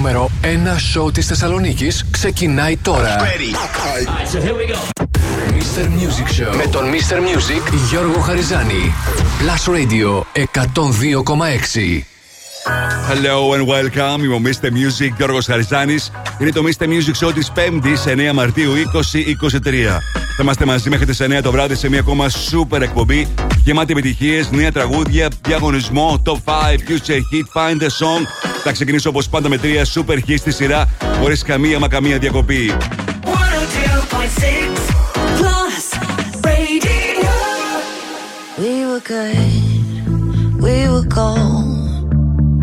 νούμερο 1 σοου της Θεσσαλονίκης ξεκινάει τώρα. Ready. so here we go. Mr. Music Show με τον Mr. Music Γιώργο Χαριζάνη. Plus Radio 102,6. Hello and welcome. Είμαι ο Mr. Music Γιώργος Χαριζάνης. Είναι το Mr. Music Show της 5ης 9 Μαρτίου 2023. Θα είμαστε μαζί μέχρι τις 9 το βράδυ σε μια ακόμα super εκπομπή γεμάτη επιτυχίες, νέα τραγούδια, διαγωνισμό, top 5, future hit, find the song. Θα ξεκινήσω όπως πάντα με τρία super hit στη σειρά χωρίς καμία μα καμία διακοπή. We were good, we were gold.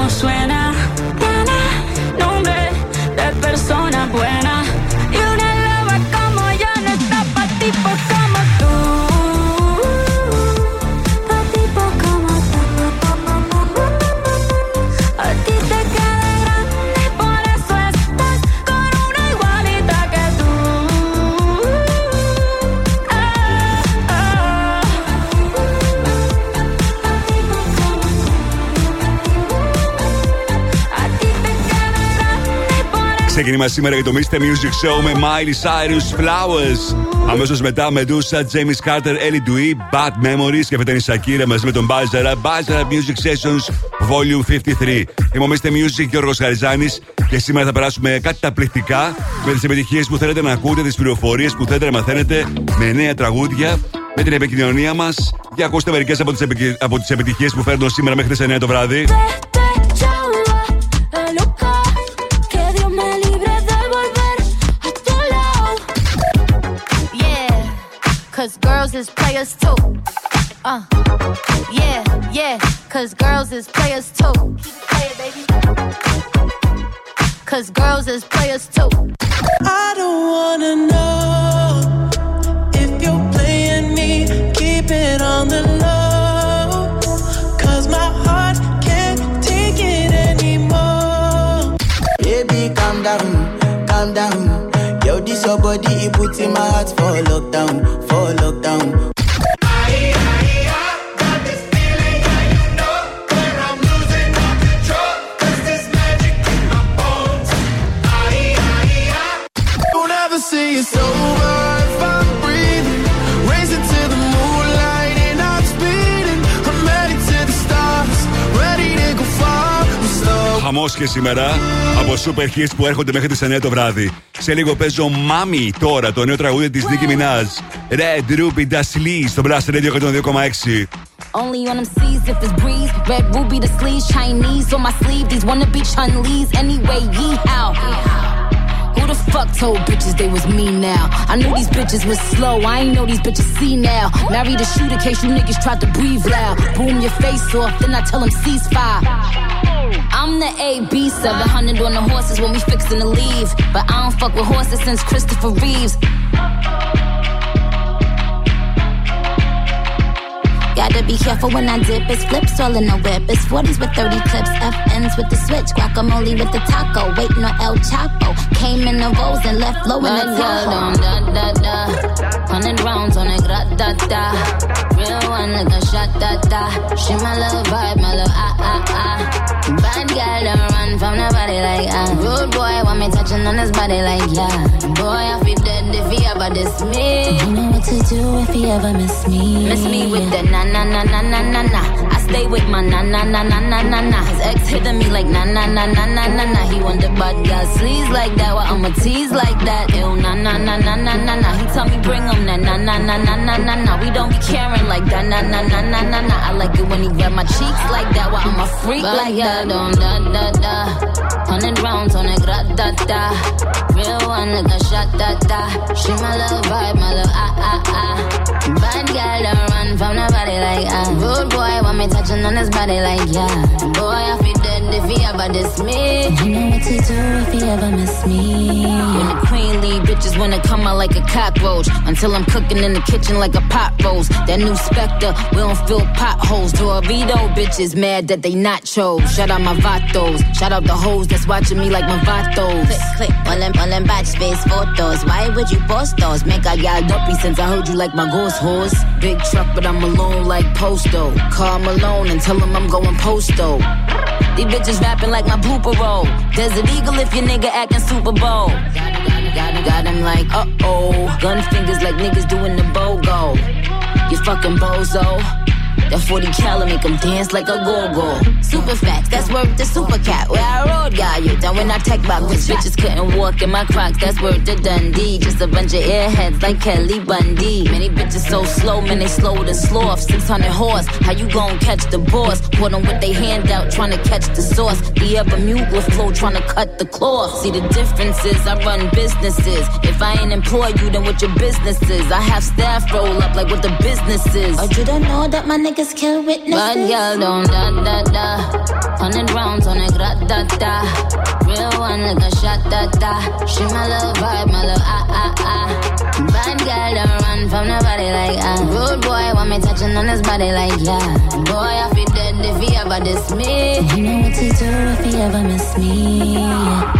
Como suena. Ξεκίνημα σήμερα για το Mr. Music Show με Miley Cyrus Flowers. Αμέσως μετά Medusa, James Carter, Ellie Dewey, Bad Memories και φετani Σακύρα μαζί με τον Μπάζαρα. Μπάζαρα Music Sessions Volume 53. Είμαι ο Mr. Music Γιώργος Χαριζάνης και σήμερα θα περάσουμε κάτι τα πληκτικά με τις επιτυχίες που θέλετε να ακούτε, τις πληροφορίες που θέλετε να μαθαίνετε με νέα τραγούδια με την επικοινωνία μας. Για ακούστε μερικές από τις από τις επιτυχίες που φέρνω σήμερα μέχρι τις 9 το βράδυ. Cause girls is players too. Uh, yeah, yeah, cause girls is players too. Keep it baby. Cause girls is players too. I don't wanna know if you're playing me, keep it on the low. Cause my heart can't take it anymore. Baby, calm down, calm down. This your body, it puts in my heart for lockdown, for lockdown. See Χαμό και σήμερα από super hits που έρχονται μέχρι τι 9 το βράδυ. Σε λίγο παίζω Μάμι τώρα, το νέο τραγούδι τη Nicki Minaj. Red Ruby Da Slee στο Blast Radio 102,6. Only on them seas if it's breeze. Red ruby the sleeves, Chinese on my sleeve. These wanna be Chun Lee's anyway. Yeehaw. Who the fuck told bitches they was me now? I knew these bitches was slow. I ain't know these bitches see now. Married a shoot in case you niggas tried to breathe loud. Boom your face off, then I tell them ceasefire. I'm the AB 700 on the horses when we fixin' to leave. But I don't fuck with horses since Christopher Reeves. Gotta be careful when I dip. It's flips all in the whip. It's 40s with 30 clips. FNs with the switch. Guacamole with the taco. Waiting on El Chapo. Came in the rolls and left low in the Tahoe. Da, da, da. Hundred rounds on it. Gra, da, da. Real one like a shot, da, da. She my little vibe, my little ah, ah, ah. Bad girl don't run from nobody like ah. Rude boy want me touching on his body like yeah. Boy, I feel dead if he ever diss me. You know what to do if he ever miss me. Miss me with the na na na na na na na. I stay with my na na na na na na na. His ex hitting me like na na na na na na na. He want the bad girl sleeves like that, well I'ma tease like that. Ew na na na na na na na. He tell me bring him na na na na na na na na. We don't be caring like that na na na na na na. I like it when he grab my cheeks like that, well I'm a freak like that. Don't da da da. Hundred rounds on it, gra da da. Real one like a shot da da. She my little vibe, my little ah ah ah. Bad girl don't run from nobody like ah. Rude boy want me touching on his body like yeah. Boy I feel dead if he ever diss me. You know what to do if he ever miss me. When the queen leave, bitches wanna come out like a cockroach. Until I'm cooking in the kitchen like a pot roast. That new Spectre, we don't fill potholes. Dorito bitches mad that they not chose. Shout out my Shout out the hoes that's watching me like my vatos. Click, click, all them, all them batch space photos. Why would you post those? Make I got dumpy since I heard you like my ghost horse. Big truck, but I'm alone like Posto. Call Malone and tell him I'm going posto. These bitches rapping like my blooper roll. Desert Eagle if your nigga acting Super Bowl. Got, got him like, uh oh. Gun fingers like niggas doing the BOGO. You fucking bozo. That 40 cal make them dance like a go-go. Super facts, that's worth the super cat. Where I rode, got you. Down when I tech box, bitch, bitches couldn't walk in my crocs. That's worth the Dundee. Just a bunch of airheads like Kelly Bundy. Many bitches so slow, man, they slow to sloth. 600 horse, how you gon' catch the boss? Put them with they hand out, trying to catch the sauce. The ever mute with flow, trying to cut the cloth. See the differences, I run businesses. If I ain't employ you, then what your business is? I have staff roll up like what the business is. Or you don't know that my nigga niggas kill witnesses. Bad girl don't da da da. Hundred rounds on it, gra da da. Real one like a shot da da. She my little vibe, my little ah ah ah. Bad girl don't run from nobody like ah. Rude boy want me touching on his body like yeah. Boy I feel dead if he ever diss me. You know what to do if he ever miss me. Yeah.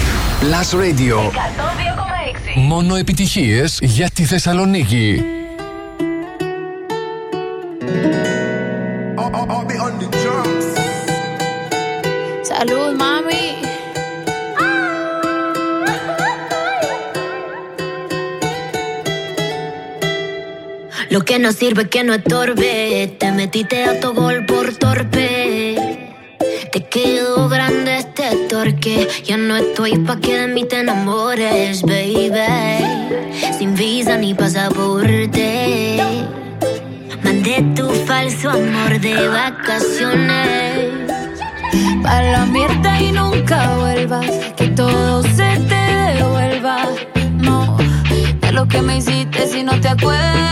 Plus Radio 102,6 Μόνο επιτυχίες για τη Θεσσαλονίκη. Salud, mami. Lo que no sirve que no estorbe. Te metiste a tu gol por torpe. Te quedó grande torque. Ya no estoy pa' que de mí te baby. Sin visa ni pasaporte. Mandé tu falso amor de vacaciones. A la mierda y nunca vuelvas. Que todo se te devuelva. No, de lo que me hiciste si no te acuerdas.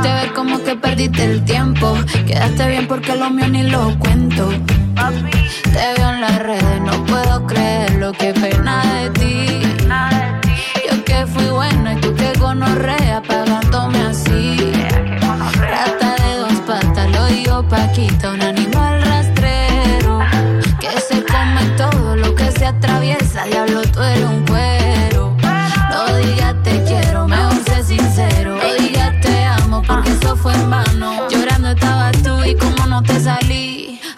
Hiciste ver como que perdiste el tiempo. Quedaste bien porque lo mío ni lo cuento. Te veo en las redes, no puedo creer lo que pena de ti. Yo que fui buena y tú que gonorrea pagándome así. Rata de dos patas, lo digo Paquita,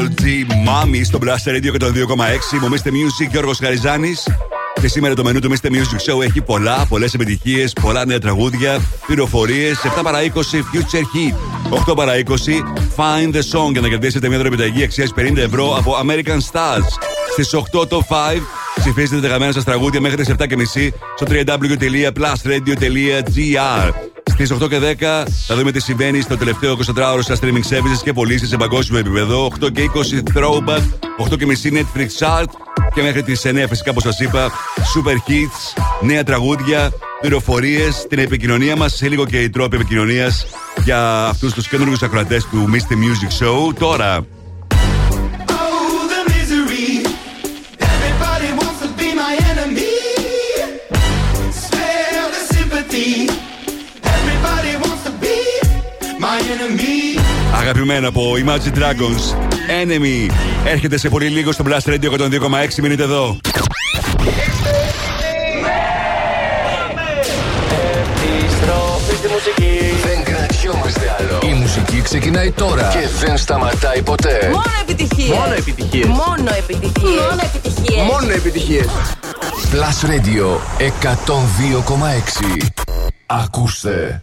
G, Carol G, Mami στο Blaster Radio και το 2,6. Μου Mr. Music, Γιώργος Χαριζάνης. Και σήμερα το μενού του Mr. Music Show έχει πολλά, πολλές επιτυχίες, πολλά νέα τραγούδια, πληροφορίες. 7 παρα 20 Future Hit. 8 παρα 20 Find the Song για να κερδίσετε μια δωρεπιταγή αξίας 50 ευρώ από American Stars. Στις 8 το 5 ψηφίστε τα αγαπημένα σας τραγούδια μέχρι τις 7.30 στο www.plusradio.gr. Στι 8 και 10 θα δούμε τι συμβαίνει στο τελευταίο 24ωρο στα streaming services και πωλήσει σε παγκόσμιο επίπεδο. 8 και 20 Throwback, 8 και μισή Netflix Chart και μέχρι τις 9 φυσικά όπως σας είπα Super Hits, νέα τραγούδια, πληροφορίες, την επικοινωνία μας, σε λίγο και οι τρόποι επικοινωνίας για αυτούς τους καινούργιους ακροατές του Mr. Music Show. Τώρα. Αγαπημένα από Imagine Dragons Enemy. Έρχεται σε πολύ λίγο στο Blast Radio 102,6. Μείνετε εδώ. Δεν κρατιόμαστε άλλο. Η μουσική ξεκινάει τώρα και δεν σταματάει ποτέ. Μόνο επιτυχίες. Μόνο επιτυχίες. Μόνο επιτυχίες. Μόνο επιτυχίες. Μόνο επιτυχίες. Plus Radio 102,6. Ακούστε.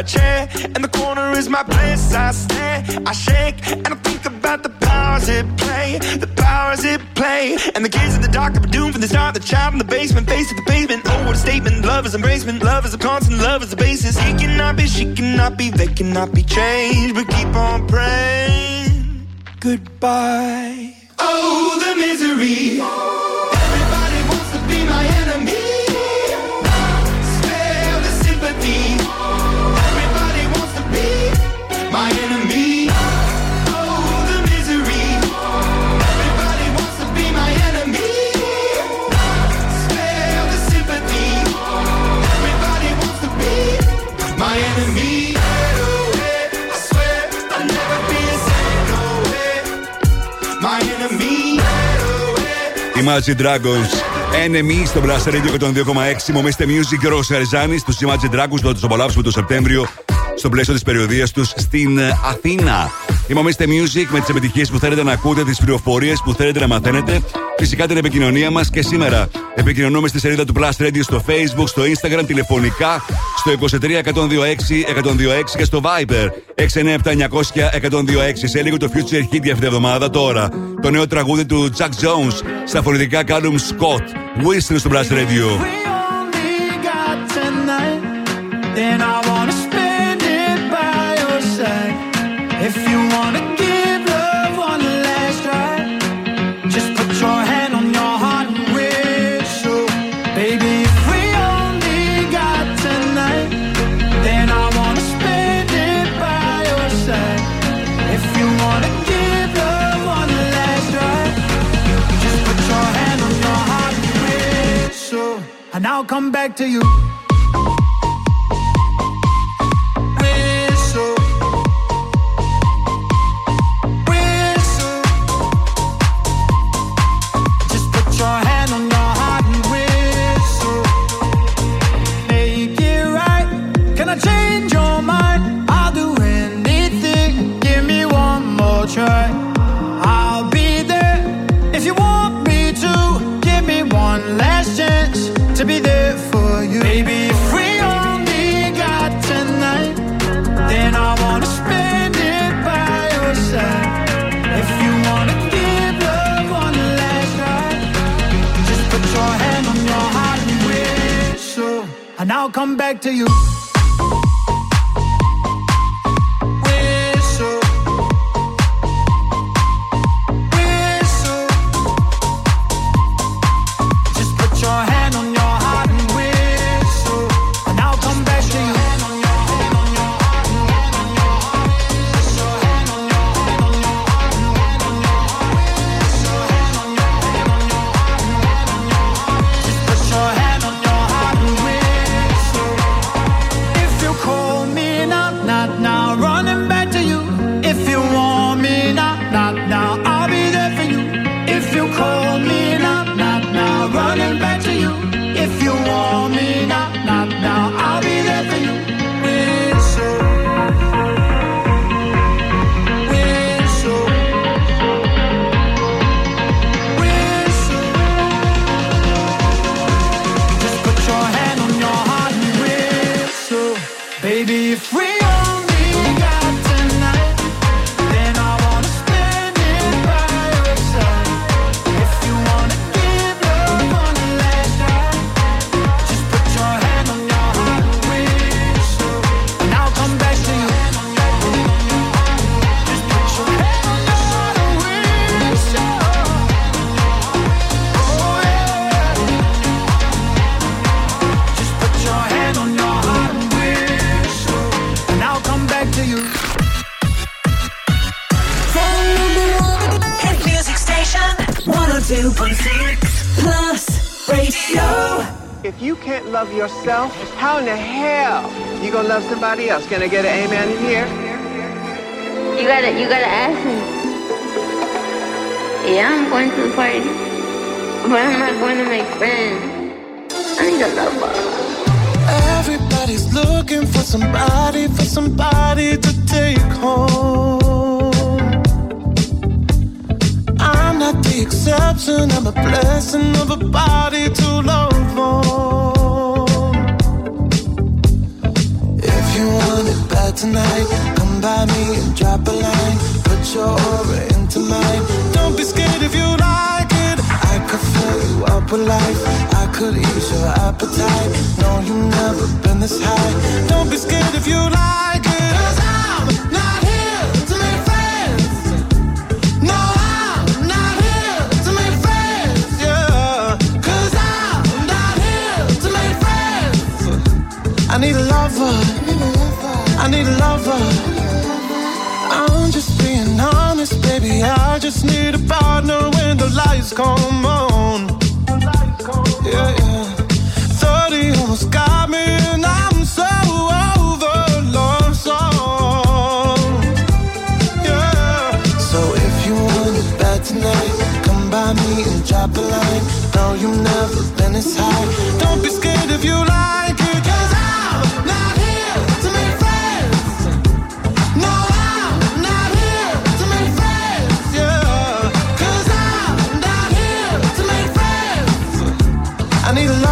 A chair in the corner is my place. I stare, I shake, and I think about the powers it play. The powers it play. And the kids in the dark are doomed from the start. The child in the basement, face the pavement. Oh, what a statement. Love is embracement. Love is a constant. Love is the basis. He cannot be, she cannot be, they cannot be changed. But keep on praying. Goodbye. Oh, the misery. Imagine Dragons. Enemy στο Blast Radio και τον 2,6. Μομίστε Music και ο Ροσαριζάνη. Τους Imagine Dragons θα τους απολαύσουμε το Σεπτέμβριο στο πλαίσιο της περιοδίας τους στην ε, Αθήνα. Η Μομίστε Music με τις επιτυχίες που θέλετε να ακούτε, τις πληροφορίες που θέλετε να μαθαίνετε. Φυσικά την επικοινωνία μας και σήμερα. Επικοινωνούμε στη σελίδα του Blast Radio στο Facebook, στο Instagram, τηλεφωνικά στο 23 126 126 και στο Viber 697 900 126. Σε λίγο το Future Hit για αυτή την εβδομάδα τώρα. Το νέο τραγούδι του Jack Jones στα φορητικά Callum Scott. Whistler στο Blast Radio. Back to you. else gonna get an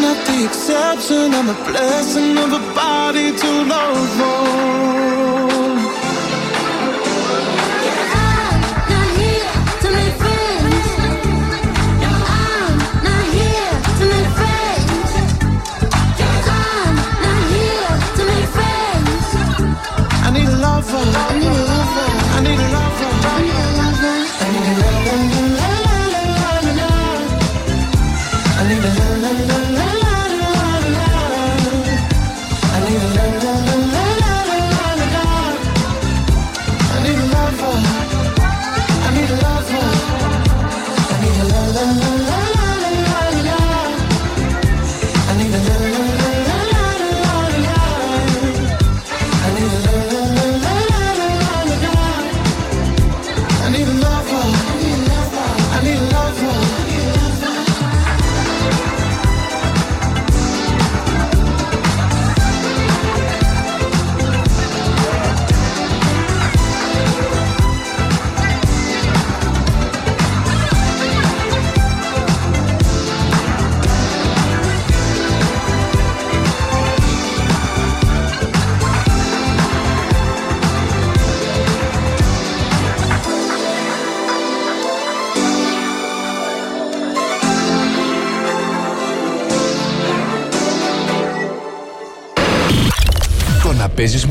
not the exception, I'm a blessing of a body to love more.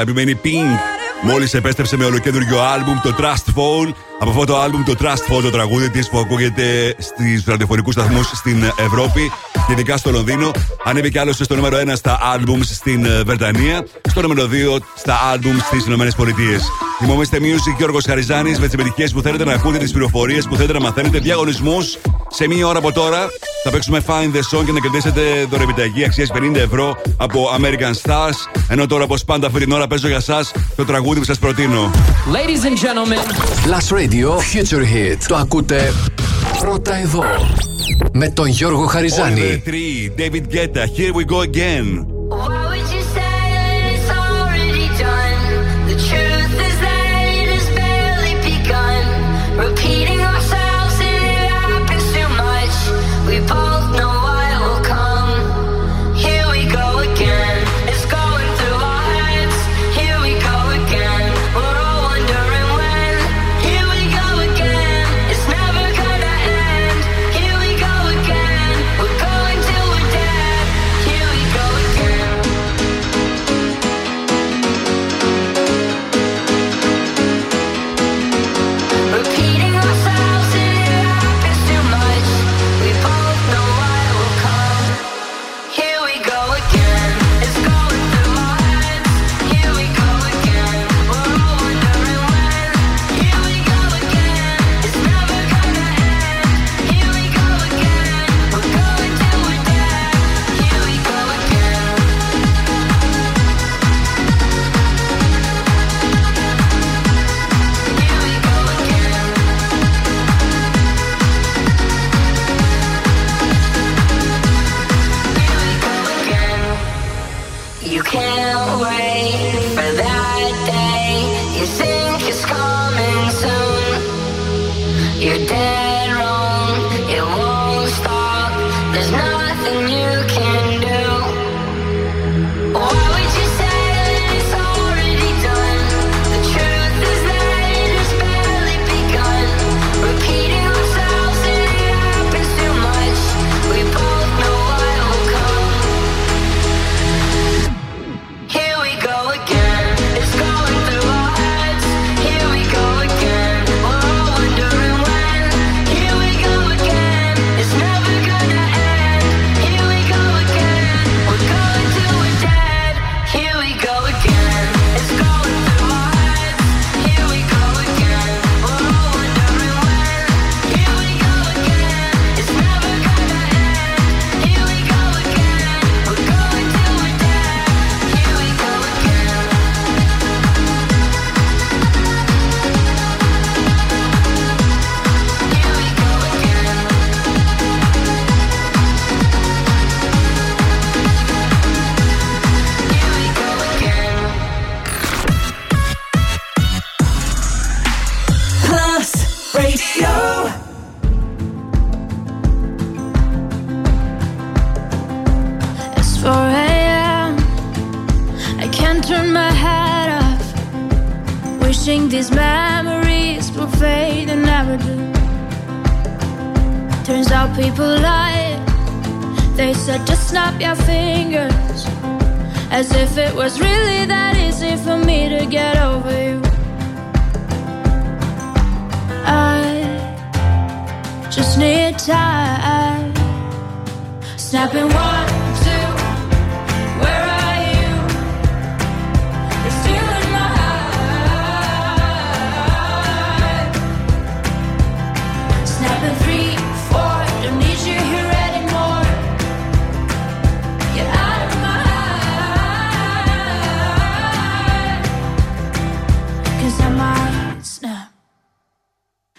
Αγαπημένη Pink. Μόλις επέστρεψε με ολοκέντρο άλμπουμ το Trust Fall. Από αυτό το άλμπουμ το Trust Fall, το τραγούδι της που ακούγεται στου ραδιοφωνικούς σταθμούς στην Ευρώπη και ειδικά στο Λονδίνο. Ανέβηκε άλλωστε στο νούμερο 1 στα άλμπουμς στην ε, Βρετανία, στο νούμερο 2 στα άλμπουμς στις Ηνωμένες Πολιτείες. Θυμόμαστε Music Γιώργος Χαριζάνης με τις επιτυχίε που θέλετε να ακούτε, τις πληροφορίες που θέλετε να μαθαίνετε, διαγωνισμούς. Σε μία ώρα από τώρα θα παίξουμε Find the Song και να κερδίσετε δωρεπιταγή αξίας 50 ευρώ από American Stars. Ενώ τώρα, όπως πάντα, αυτή την ώρα παίζω για εσά το τραγούδι που σας προτείνω. Ladies and gentlemen, Plus Radio Future Hit. Το ακούτε πρώτα εδώ. Με τον Γιώργο Χαριζάνη. David Guetta, here we go again. Turns out people lie. They said to snap your fingers. As if it was really that easy for me to get over you. I just need time. Snapping one.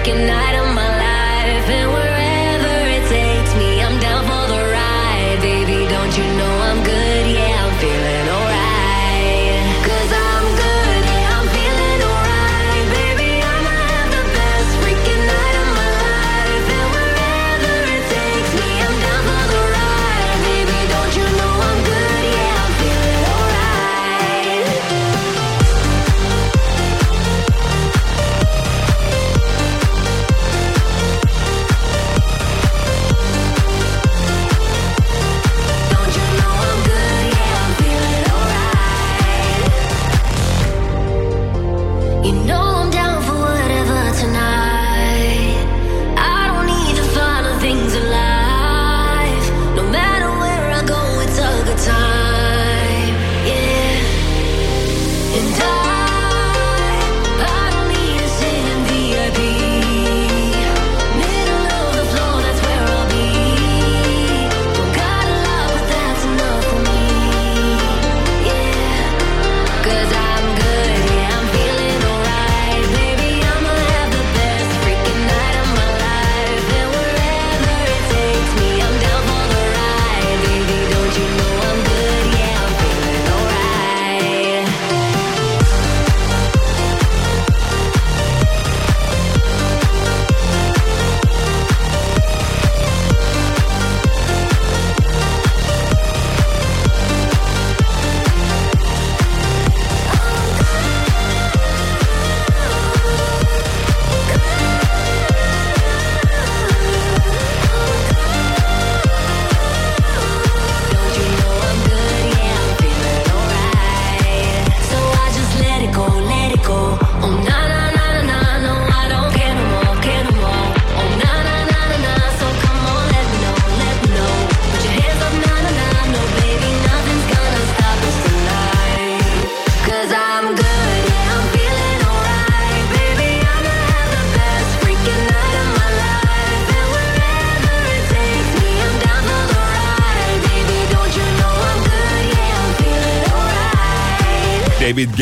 looking at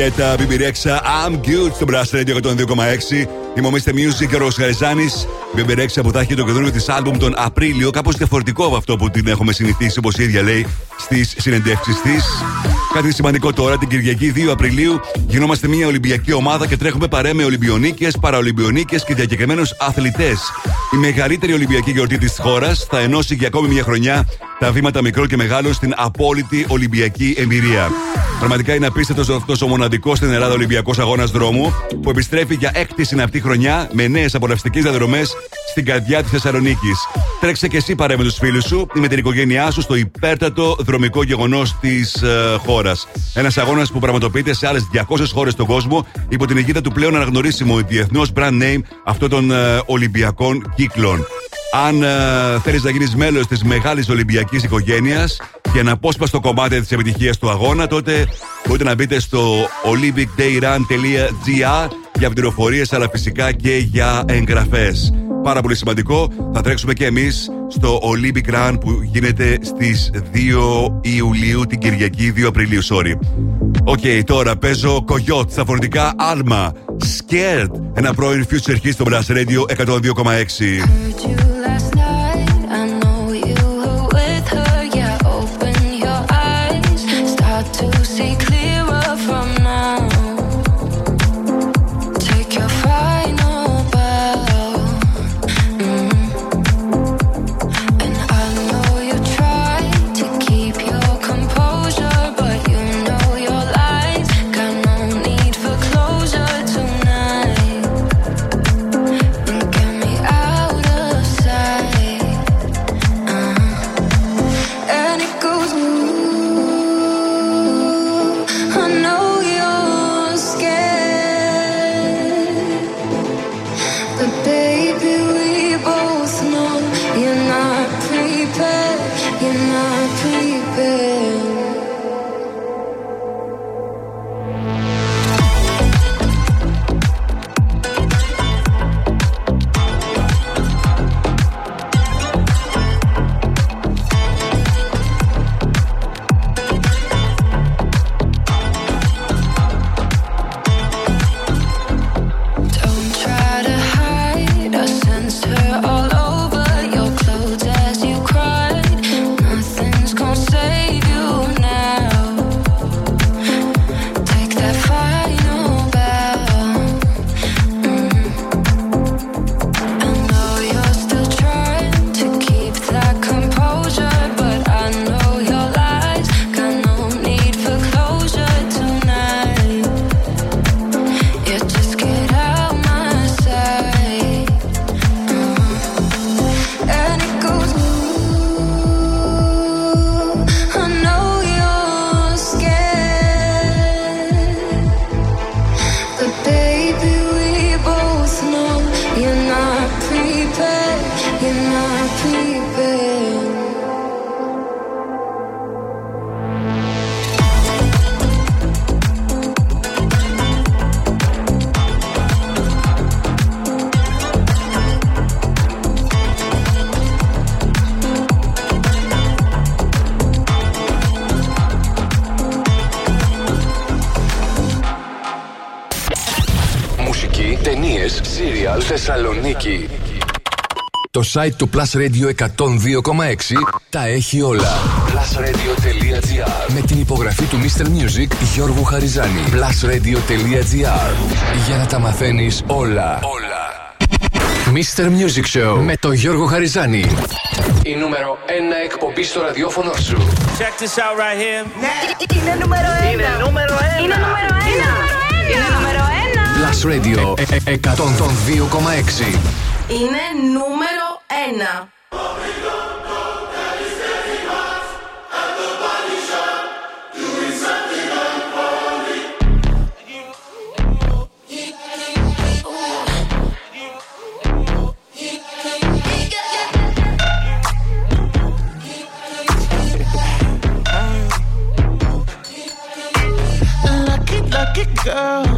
alright. David Guetta, BB Rexha, I'm good στο Blast Radio 102,6. Είμαι ο Mr. Music και ο Ροσχαριζάνη. BB Rexha που θα έχει το καινούριο της άλμπουμ τον Απρίλιο, κάπως διαφορετικό από αυτό που την έχουμε συνηθίσει, όπως η ίδια λέει στις συνεντεύξεις της. Κάτι σημαντικό τώρα, την Κυριακή 2 Απριλίου γινόμαστε μια Ολυμπιακή ομάδα και τρέχουμε παρέ με Ολυμπιονίκες, Παραολυμπιονίκες και διακεκριμένους αθλητές. Η μεγαλύτερη Ολυμπιακή γιορτή της χώρας θα ενώσει για ακόμη μια χρονιά τα βήματα μικρών και μεγάλων στην απόλυτη Ολυμπιακή εμπειρία. Πραγματικά είναι απίστευτος αυτός ο μοναδικός στην Ελλάδα Ολυμπιακός Αγώνας Δρόμου που επιστρέφει για έκτη συναυτή χρονιά με νέες απολαυστικέ διαδρομές στην καρδιά της Θεσσαλονίκης. Τρέξε και εσύ παρέ με τους φίλους σου ή με την οικογένειά σου στο υπέρτατο δρομικό γεγονός της ε, χώρας. Ένας αγώνας που πραγματοποιείται σε άλλες 200 χώρες στον κόσμο υπό την αιγύδα του πλέον αναγνωρίσιμου διεθνώς brand name αυτών των ε, Ολυμπιακών κύκλων. Αν ε, θέλεις να γίνεις μέλος της μεγάλης Ολυμπιακής οικογένειας, για ένα απόσπαστο κομμάτι της επιτυχίας του αγώνα, τότε μπορείτε να μπείτε στο olympicdayrun.gr για πληροφορίες, αλλά φυσικά και για εγγραφές. Πάρα πολύ σημαντικό, θα τρέξουμε και εμείς στο Olympic Run που γίνεται στις 2 Ιουλίου, την Κυριακή, 2 Απριλίου, sorry. OK, τώρα παίζω κογιότ στα φορητικά Alma. Scared, ένα πρώην future hit στο Plus Radio 102,6. Ταινίε, σύριαλ, Θεσσαλονίκη. Το site του Plus Radio 102,6 τα έχει όλα. Plusradio.gr Με την υπογραφή του Mr. Music Γιώργου Χαριζάνη. Plusradio.gr Για να τα μαθαίνεις όλα. Όλα. Mr. Music Show με τον Γιώργο Χαριζάνη. Η νούμερο 1 εκπομπή στο ραδιόφωνο σου. Check this out right here. Είναι νούμερο ένα. Είναι νούμερο ένα. Είναι νούμερο ένα. Είναι νούμερο ένα. Plus Radio ε- ε- 102,6. Είναι νούμερο 1. Lucky, lucky girl.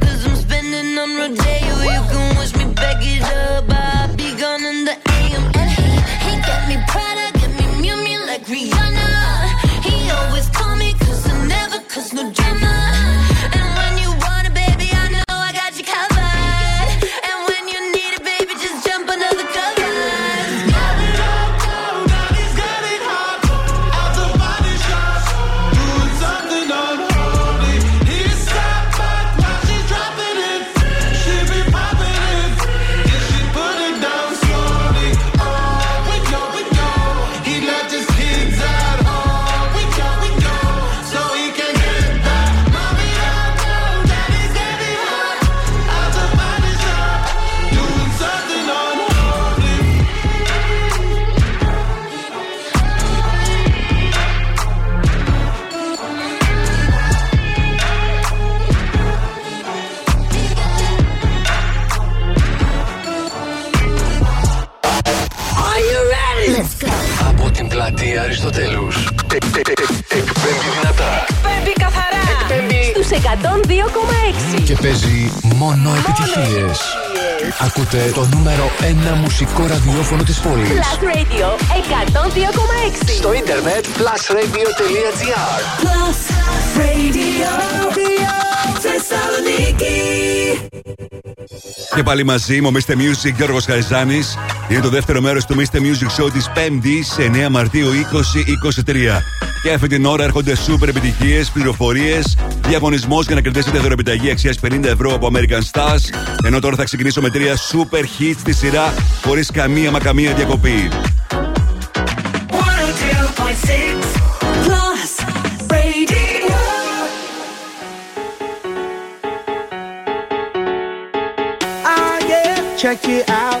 102,6. Και παίζει μόνο επιτυχίες. Ακούτε το νούμερο 1 μουσικό ραδιόφωνο της πόλης. Plus Radio 102,6. Στο ίντερνετ plusradio.gr Plus Radio. Θεσσαλονίκη. Και πάλι μαζί μου, ο Mr. Music Γιώργος Χαριζάνης. Είναι το δεύτερο μέρος του Mr. Music Show της 5ης 9 Μαρτίου 2023. Και αυτή την ώρα έρχονται σούπερ επιτυχίες, πληροφορίες, διαγωνισμός για να κερδίσετε δωρεπιταγή αξίας 50 ευρώ από American Stars. Ενώ τώρα θα ξεκινήσω με τρία super hits στη σειρά χωρίς καμία μα καμία διακοπή. 102.6 Plus Radio. Ah, yeah, check it out.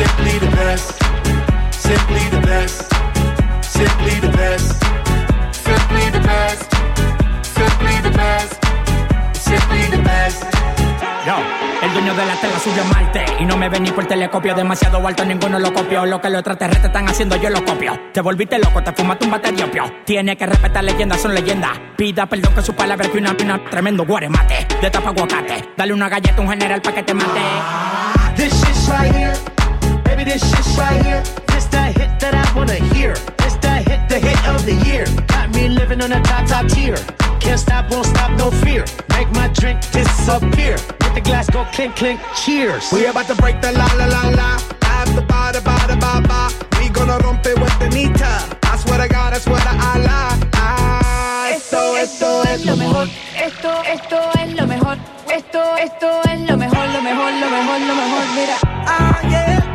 Simply the best. Simply the best. Simply the best. Simply the best. Simply the best. Simply the best. Yo, el dueño de la tela a Marte Y no me ven ni por telescopio Demasiado alto, ninguno lo copió Lo que los extraterrestres están haciendo, yo lo copio Te volviste loco, te fumaste un bate de opio Tiene que respetar leyendas, son leyendas Pida perdón que su palabra que una, una tremendo guaremate De tapa aguacate Dale una galleta a un general pa' que te mate This shit's right here. Baby, this shit right here. This that hit that I wanna hear. This that hit, the hit of the year. Got me living on a top, top tier. Can't stop, won't stop, no fear. Make my drink disappear. Let the glass go clink, clink, cheers. We about to break the la la la la. Have the ba da ba da ba ba. We gonna rompe with the nita. I swear to God, I swear to Allah. Ah, esto, esto es lo mejor. Esto, esto es lo mejor. Esto, esto es lo mejor, lo mejor, lo mejor, lo mejor. Mira. Ah, yeah.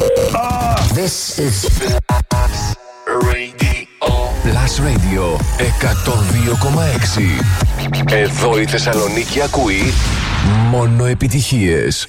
This is Radio. Plus Radio 102,6. Εδώ η Θεσσαλονίκη ακούει μόνο επιτυχίες.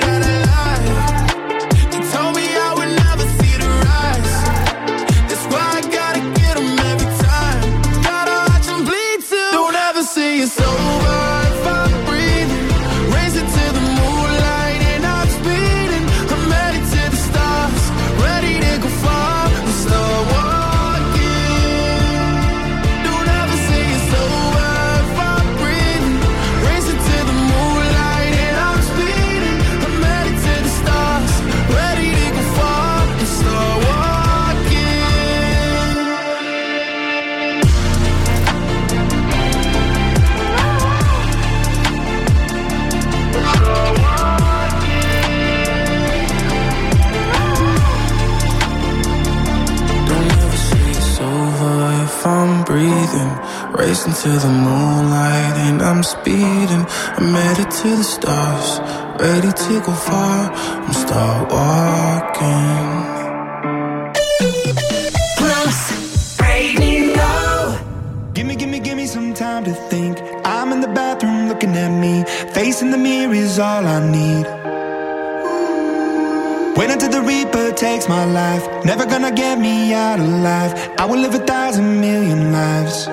Racing to the moonlight and I'm speeding. I'm headed to the stars, ready to go far and start walking. Plus Radio. Gimme, gimme, gimme some time to think. I'm in the bathroom looking at me. Facing the mirror is all I need. Wait until the Reaper takes my life. Never gonna get me out alive. I will live a thousand million lives.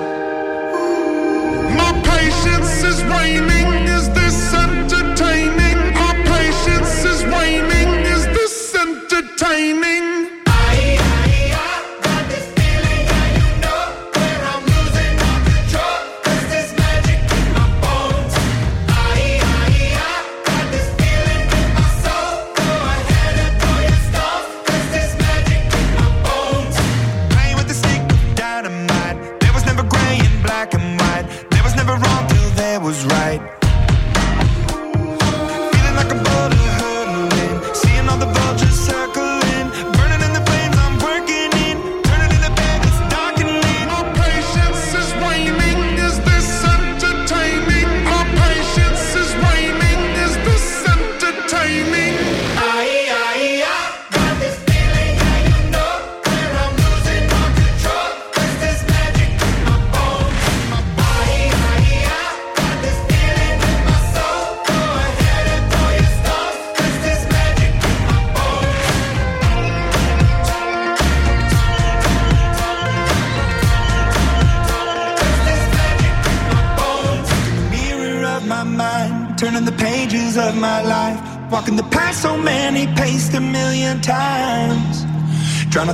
Entertaining?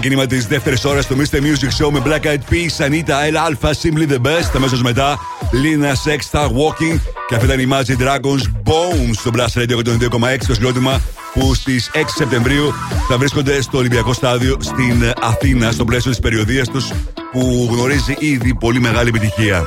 Ξεκίνημα της δεύτερης ώρας στο Mr. Music Show με Black Eyed Peas, Anita, El Alpha, Simply the Best. Αμέσως μετά Lina Sex, Star Walking. Και αυτά ήταν η Magic Dragons Bones στο Blast Radio 102,6 το συγκρότημα που στις 6 Σεπτεμβρίου θα βρίσκονται στο Ολυμπιακό Στάδιο στην Αθήνα στο πλαίσιο της περιοδίας τους που γνωρίζει ήδη πολύ μεγάλη επιτυχία.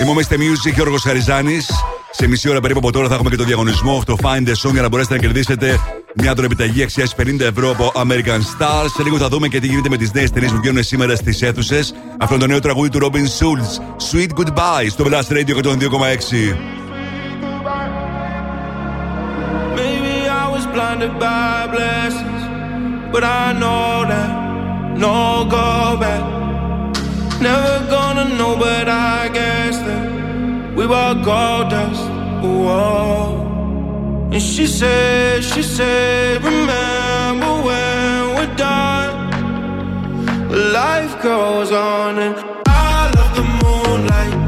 Είμαι ο Mr. Music Γιώργος Χαριζάνης. Σε μισή ώρα περίπου από τώρα θα έχουμε και το διαγωνισμό αυτό Find the Song για να μπορέσετε να κερδίσετε μια δωρεπιταγή αξία 50 ευρώ από American Stars. Σε λίγο θα δούμε και τι γίνεται με τι νέε ταινίε που βγαίνουν σήμερα στι αίθουσε. Αυτό είναι το νέο τραγούδι του Robin Schulz. Sweet Goodbye στο Blast Radio 102,6. Maybe I was blinded by blessings, but I know that no go back. Never gonna know, but I guess that we were gold dust. Whoa. And she said, she said, remember when we're done. Life goes on, and I love the moonlight.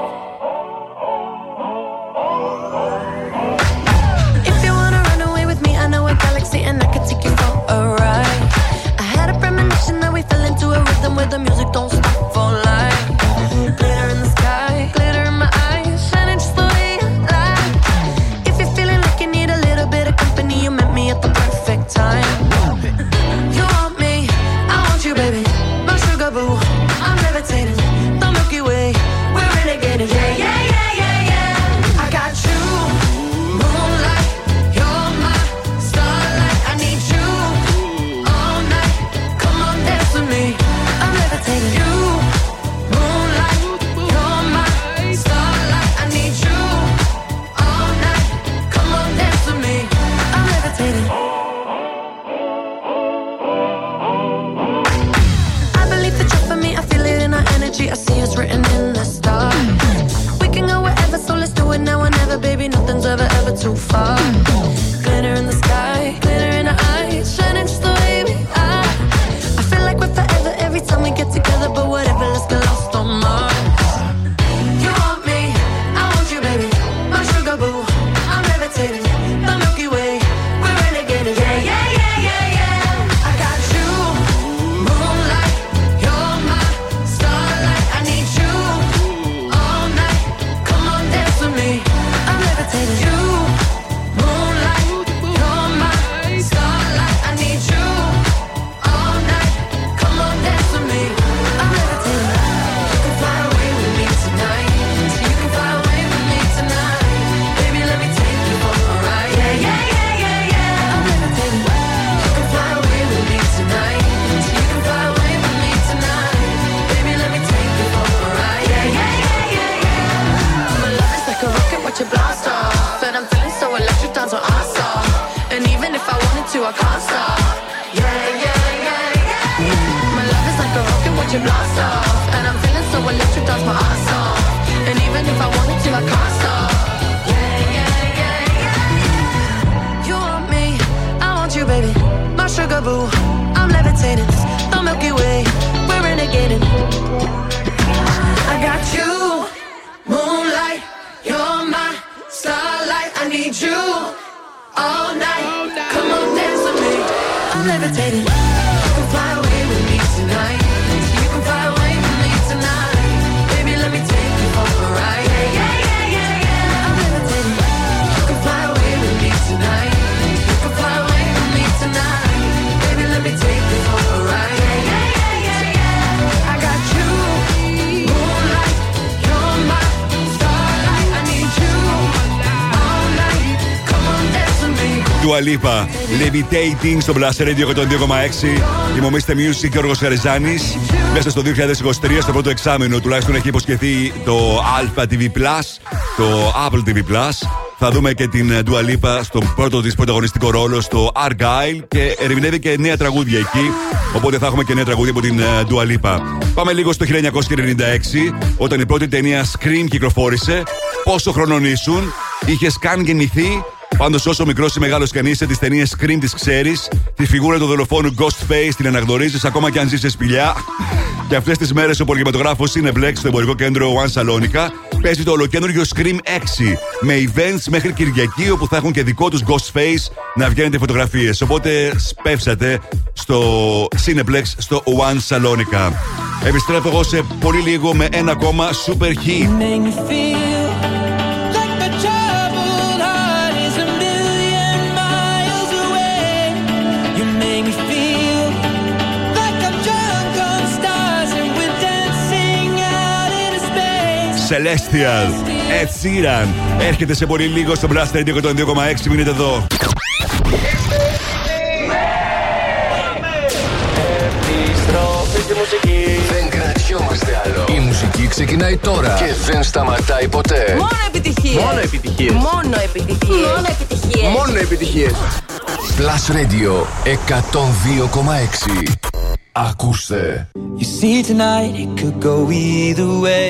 Dua Lipa. Levitating στο Blast Radio 102,6. Είμαι ο Mr. Music και ο Γιώργος Χαριζάνης. Μέσα στο 2023, στο πρώτο εξάμεινο, τουλάχιστον έχει υποσχεθεί το Alpha TV Plus, το Apple TV Plus. Θα δούμε και την Dua Lipa στον πρώτο της πρωταγωνιστικό ρόλο στο Argyle και ερμηνεύει και νέα τραγούδια εκεί. Οπότε θα έχουμε και νέα τραγούδια από την ε, Dua Lipa. Πάμε λίγο στο 1996, όταν η πρώτη ταινία Scream κυκλοφόρησε. Πόσο χρονών ήσουν, είχες καν γεννηθεί; Πάντως, όσο μικρός ή μεγάλος κι αν είσαι, τις ταινίες Scream τις ξέρεις. Τη φιγούρα του δολοφόνου Ghostface την αναγνωρίζεις, ακόμα κι αν ζεις σε σπηλιά. Και αυτές τις μέρες ο πολυκινηματογράφο Cineplex στο εμπορικό κέντρο One Salonica παίζει το ολοκέντρο Scream 6 με events μέχρι Κυριακή όπου θα έχουν και δικό τους Ghostface να βγαίνετε φωτογραφίες. Οπότε σπεύσατε στο Cineplex στο One Salonica. Επιστρέφω εγώ σε πολύ λίγο με ένα ακόμα super hit. Celestial, Ed Sheeran. Έρχεται σε πολύ λίγο στο Blast Radio 102,6. Μείνετε εδώ. Επιστροφή στη μουσική. Δεν κρατιόμαστε άλλο. Η μουσική ξεκινάει τώρα και δεν σταματάει ποτέ. Μόνο επιτυχίες. Μόνο επιτυχίες. Μόνο επιτυχίες. Μόνο επιτυχίες. Μόνο επιτυχίες. Plus Radio 102,6. Ακούστε. You see, tonight it could go either way.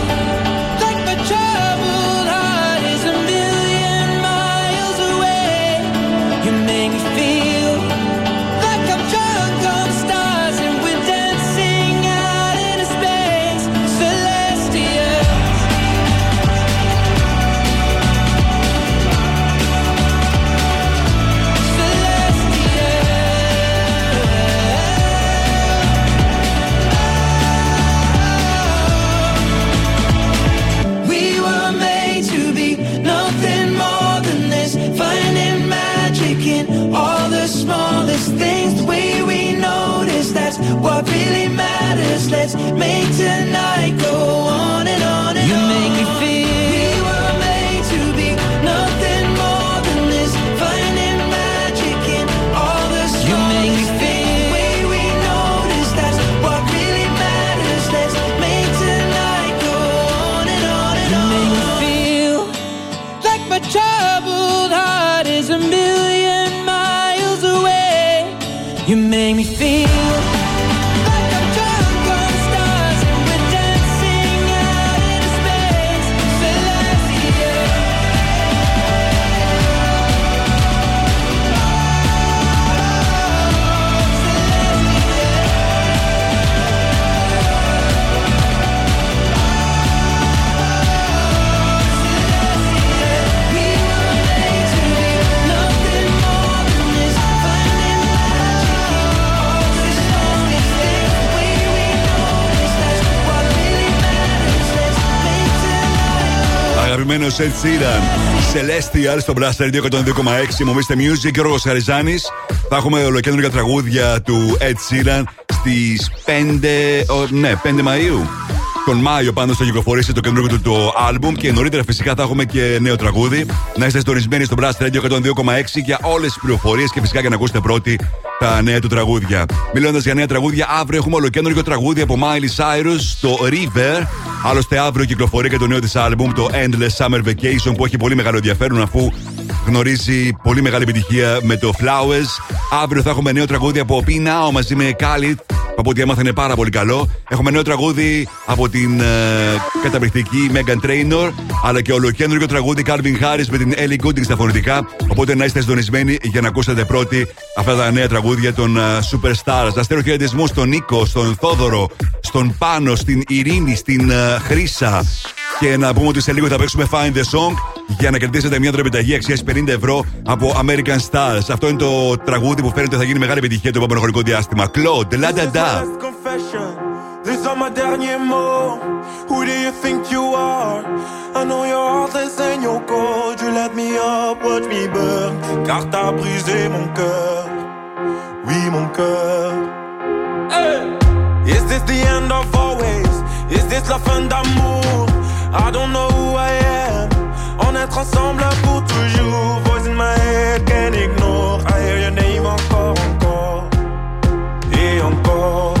Let's make tonight. Go on and on and αγαπημένο Ed Sheeran. Celestial στο Blast Radio 102,6. Μομίστε Music και ο Ρογος Χαριζάνης. Θα έχουμε ολοκέντρια τραγούδια του Ed Sheeran στις 5, ο, ναι, 5 Μαου. Τον Μάιο πάντω θα κυκλοφορήσει το καινούργιο του το album και νωρίτερα φυσικά θα έχουμε και νέο τραγούδι. Να είστε συντονισμένοι στο Blast Radio 102,6 για όλες τις πληροφορίες και φυσικά για να ακούσετε πρώτοι τα νέα του τραγούδια. Μιλώντας για νέα τραγούδια, αύριο έχουμε ολοκέντρο τραγούδι από Miley Cyrus, το River. Άλλωστε, αύριο κυκλοφορεί και το νέο της album, το Endless Summer Vacation, που έχει πολύ μεγάλο ενδιαφέρον αφού γνωρίζει πολύ μεγάλη επιτυχία με το Flowers. Αύριο θα έχουμε νέο τραγούδι από P Now μαζί με Khalid, που από ό,τι έμαθα είναι πάρα πολύ καλό. Έχουμε νέο τραγούδι από την ε, καταπληκτική Megan Trainor, αλλά και ολοκέντρο τραγούδι Calvin Harris με την Ellie Goulding στα φωνητικά. Οπότε να είστε συντονισμένοι για να ακούσετε πρώτοι αυτά τα νέα τραγούδια των uh, Superstars. Να στέλνω χαιρετισμούς στον Νίκο, στον Θόδωρο, στον Πάνο, στην Ειρήνη, στην uh, Χρύσα. Και να πούμε ότι σε λίγο θα παίξουμε Find the Song για να κερδίσετε μια τροπιταγή αξία 50 ευρώ από American Stars. Αυτό είναι το τραγούδι που φαίνεται θα γίνει μεγάλη επιτυχία το επόμενο χρονικό διάστημα. Claude, la da da. confession. These are my derniers mots. Who do you think you are? I know your heart is in your cold. You let me up, watch me burn. Car t'as brisé mon cœur. Oui, mon cœur. Hey! Is this the end of always? Is this la fin d'amour? I don't know who I am. On est ensemble pour toujours. Voice in my head, can't ignore. I hear your name encore, encore. Et encore.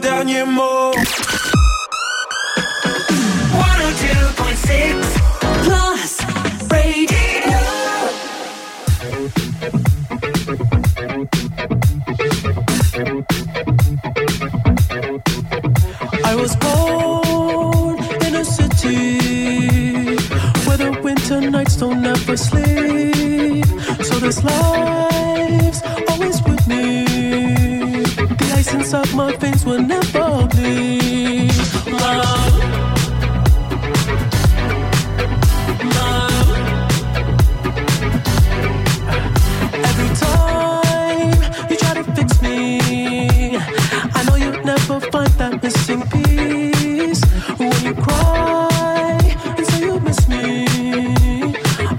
These are my derniers mots. 102.6 Plus Radio. I was born in a city where the winter nights don't ever sleep. So this life's Ice my face will never bleed. Love. Love. Every time you try to fix me, I know you'll never find that missing piece. When you cry and say you miss me,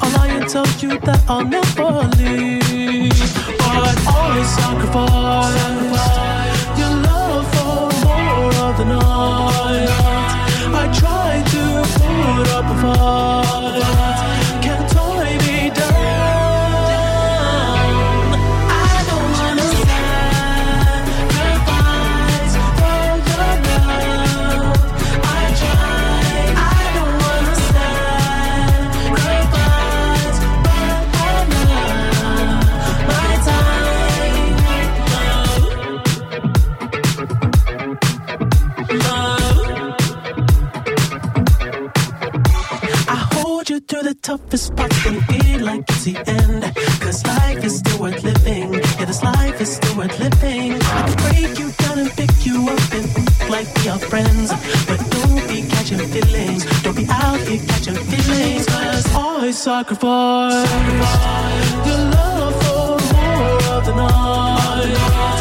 I'll lie and tell you that I'll never leave. But always sacrifice your Oh. Toughest parts, gonna be like it's the end. Cause life is still worth living. Yeah, this life is still worth living. I can break you down and pick you up and act like we are friends. But don't be catching feelings. Don't be out here catching feelings. Cause I sacrifice your love for more of the night.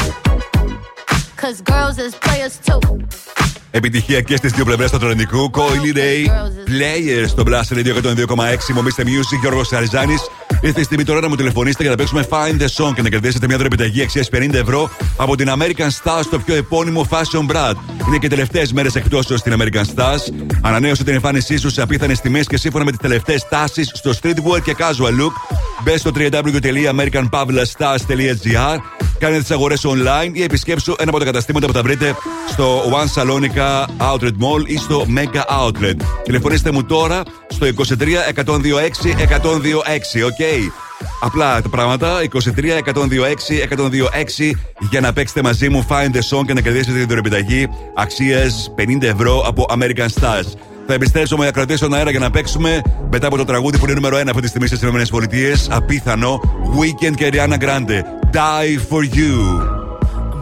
Cause girls is players too. Επιτυχία και στι δύο πλευρές του Ατλαντικού. Coily Ray, Players στο Blast Radio 102,6. Μομίστε Music, Γιώργος Σαριζάνης. Ήρθε η στιγμή τώρα να μου τηλεφωνήσετε για να παίξουμε Find the Song και να κερδίσετε μια δωρεπιταγή αξίας 50 ευρώ από την American Stars στο πιο επώνυμο Fashion Brand. Είναι και τελευταίες μέρες εκπτώσεων στην American Stars. Ανανέωσε την εμφάνισή σου σε απίθανες τιμές και σύμφωνα με τις τελευταίες τάσεις στο streetwear και casual look. Μπες στο www.american παύλα stars.gr Κάνε τις αγορές online ή επισκέψου ένα από τα καταστήματα που θα βρείτε στο One Salonica Outlet Mall ή στο Mega Outlet. Τηλεφωνήστε μου τώρα στο 23 126 126, οκ. Απλά τα πράγματα 23 126 126 για να παίξετε μαζί μου Find the Song και να κερδίσετε την δωρεπιταγή αξία 50 ευρώ από American Stars. Θα επιστρέψουμε για κρατήσω στον αέρα για να παίξουμε μετά από το τραγούδι που είναι νούμερο 1 αυτή τη στιγμή στις ΗΠΑ. Απίθανο Weekend και Rihanna Grande. Die for you.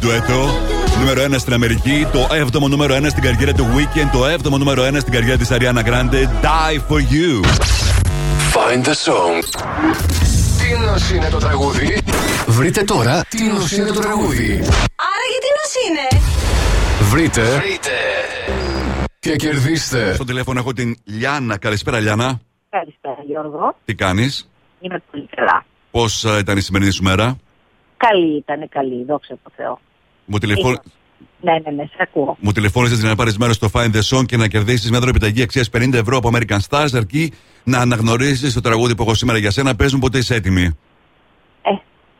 ντουέτο. Νούμερο 1 στην Αμερική, το 7ο νούμερο 1 στην καριέρα του Weekend, το 7ο νούμερο 1 στην καριέρα της Ariana Grande, Die For You. Find the song. Τι νος είναι το τραγούδι. Βρείτε τώρα τι νος είναι το τραγούδι. Άρα γιατί νος είναι; Βρείτε. Βρείτε. Και κερδίστε. Στο τηλέφωνο έχω την Λιάννα. Καλησπέρα, Λιάννα. Καλησπέρα Γιώργο. Τι κάνεις, Είμαι πολύ καλά. Πώς ε, ήταν η σημερινή σου μέρα; Καλή ήταν, καλή, δόξα τω Θεώ. Μου, τηλεφω... Ναι, ναι, ναι, σε ακούω. Μου τηλεφώνησες για να πάρεις μέρος στο Find the Song και να κερδίσεις μια δωρεπιταγή αξίας 50 ευρώ από American Stars αρκεί να αναγνωρίσεις το τραγούδι που έχω σήμερα για σένα. Πες μου πότε είσαι έτοιμη. Ε,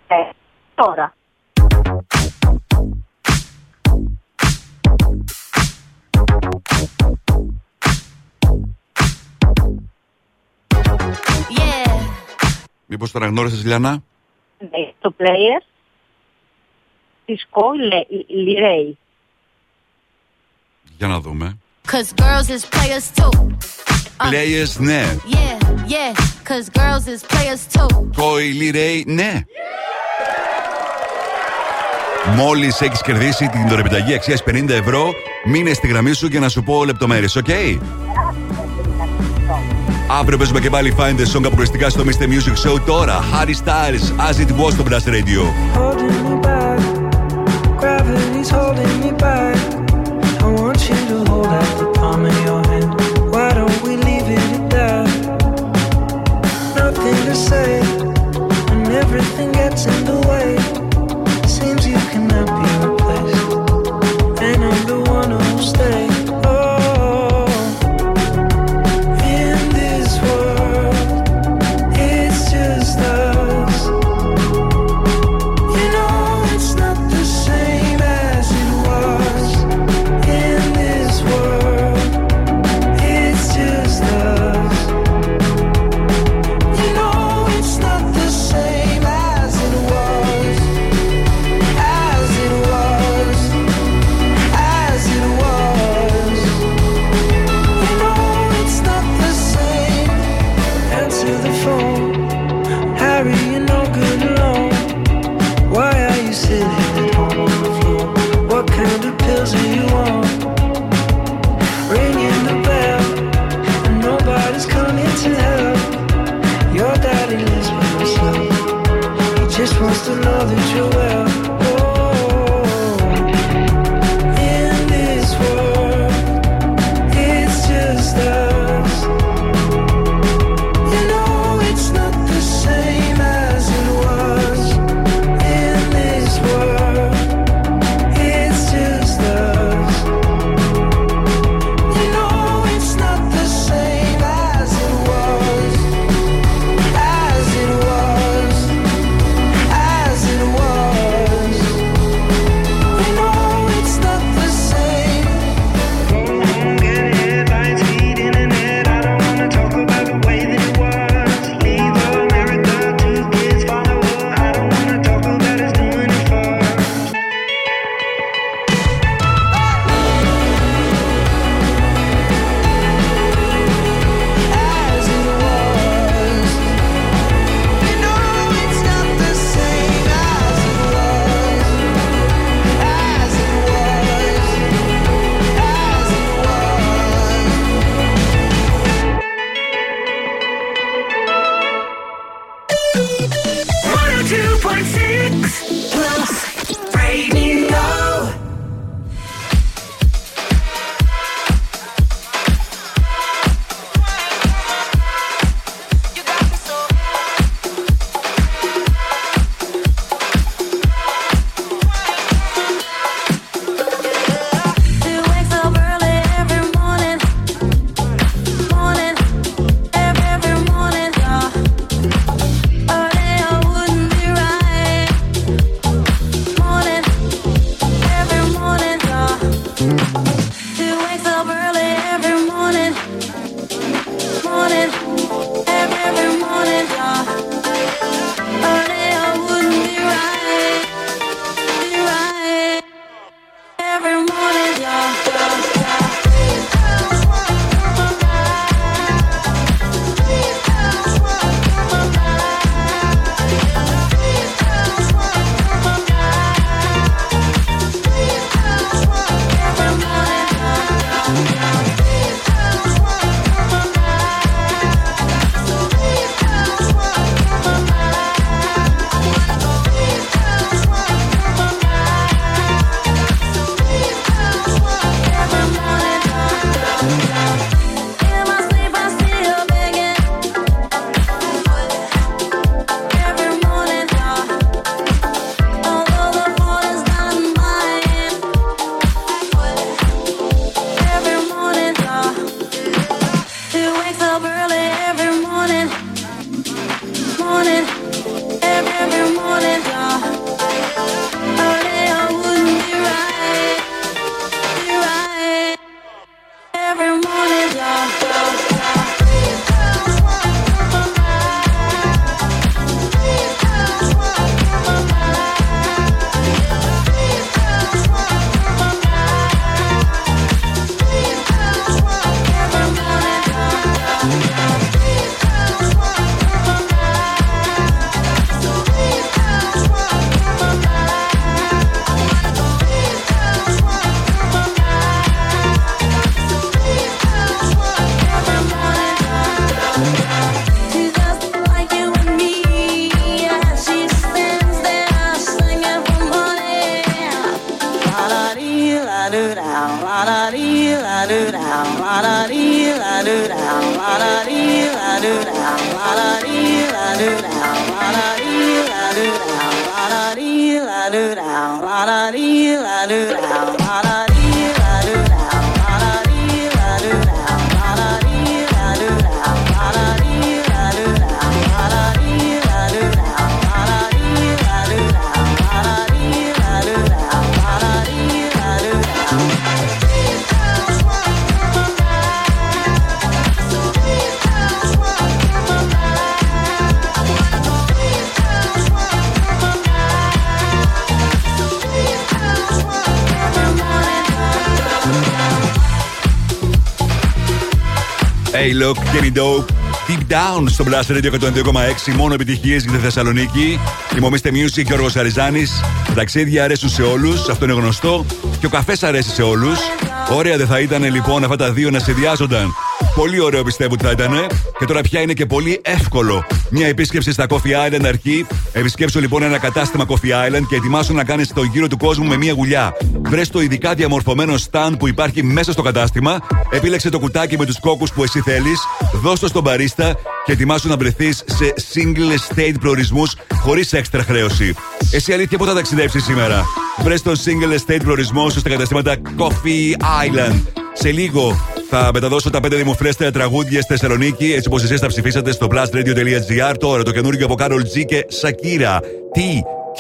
ε, τώρα. Yeah. Μήπως το αναγνώρισες, Λιάννα; Ναι, το player της Leray. Για να δούμε. Cause girls is players too. Players, ναι. Yeah, yeah. Cause girls is players too. Coi Leray, ναι. Μόλις έχεις κερδίσει την δωρεπιταγή αξίας 50 ευρώ, μείνε στη γραμμή σου για να σου πω λεπτομέρειες, οκ; Αύριο παίζουμε και πάλι Find the Song αποκλειστικά στο Mr. Music Show τώρα. Harry Styles, as it was στο Blast Radio. gets a στο Blast Radio 102,6. Μόνο επιτυχίες για τη Θεσσαλονίκη. Είμαι ο Mr. Music Γιώργος Χαριζάνη. Τα ταξίδια αρέσουν σε όλους, αυτό είναι γνωστό. Και ο καφές αρέσει σε όλους. Ωραία δεν θα ήταν λοιπόν αυτά τα δύο να συνδυάζονταν. Πολύ ωραίο πιστεύω ότι θα ήταν. Και τώρα πια είναι και πολύ εύκολο. Μια επίσκεψη στα Coffee Island αρκεί. Επισκέψου λοιπόν ένα κατάστημα Coffee Island και ετοιμάσου να κάνεις το γύρο του κόσμου με μια γουλιά. Βρες το ειδικά διαμορφωμένο stand που υπάρχει μέσα στο κατάστημα. Επίλεξε το κουτάκι με τους κόκκους που εσύ θέλεις. Δώσ' το στον παρίστα και ετοιμάσου να βρεθείς σε single estate προορισμούς χωρίς έξτρα χρέωση. Εσύ αλήθεια πού θα ταξιδέψεις σήμερα; Βρες το single estate προορισμό σου στα καταστήματα Coffee Island. Σε λίγο θα μεταδώσω τα πέντε δημοφιλέστερα τραγούδια στη Θεσσαλονίκη, έτσι όπως εσείς τα ψηφίσατε στο plusradio.gr. Τώρα το καινούργιο από Carol G και Shakira. T,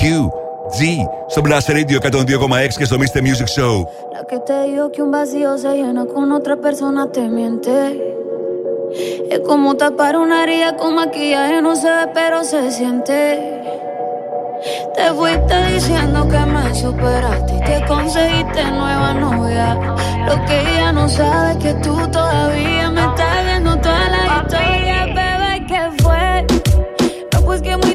Q, G. Στο Blast Radio 102,6 και στο Mr. Music Show. La que te dijo que un vacío se llena con otra persona te miente. Es como tapar una herida con maquillaje, no se ve, pero se siente. Te fuiste diciendo que me superaste y que conseguiste nueva novia. Lo que ella no sabe es que tú todavía me estás viendo toda la historia, bebé, que fue. No, pues que muy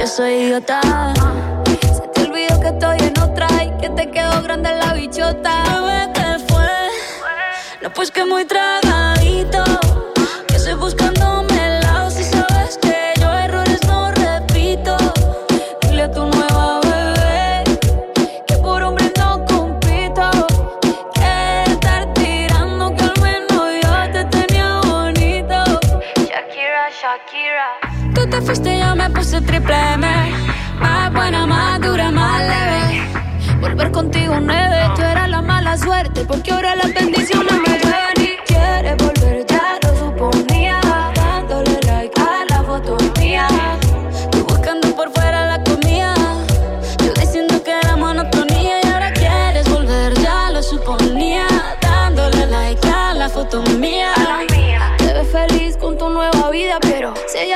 Yo soy idiota. Se te olvidó que estoy en otra y que te quedó grande la bichota. Bebé, ¿qué fue? No, pues que muy tragadito. Que estoy buscándome puse triple M. Más buena, más dura, más leve. Volver contigo nueve, tú eras la mala suerte. Porque ahora las bendiciones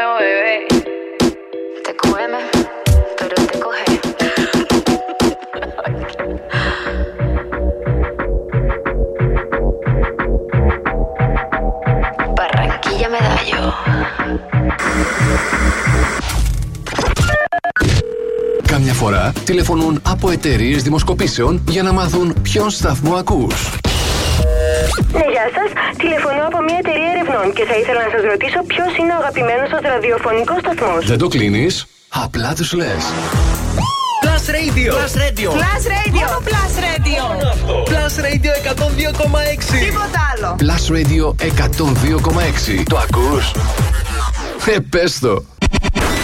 Yo de lejos no veo bebé. Te cógeme, pero te coge. Barranquilla medallo. Κάμια φορά τηλεφωνούν από εταιρείες δημοσκοπήσεων για να μάθουν ποιον σταθμό ακούς. Ναι, γεια σας. Τηλεφωνώ από μια εταιρεία ερευνών και θα ήθελα να σας ρωτήσω ποιος είναι ο αγαπημένος σας ραδιοφωνικός σταθμός. Δεν το κλείνεις, απλά τους λες. Plus Radio. Plus Radio. Plus Radio. Μόνο Plus Radio. Plus Radio 102,6. Τίποτα άλλο. Plus Radio 102,6. Το ακούς; Ε, πες το.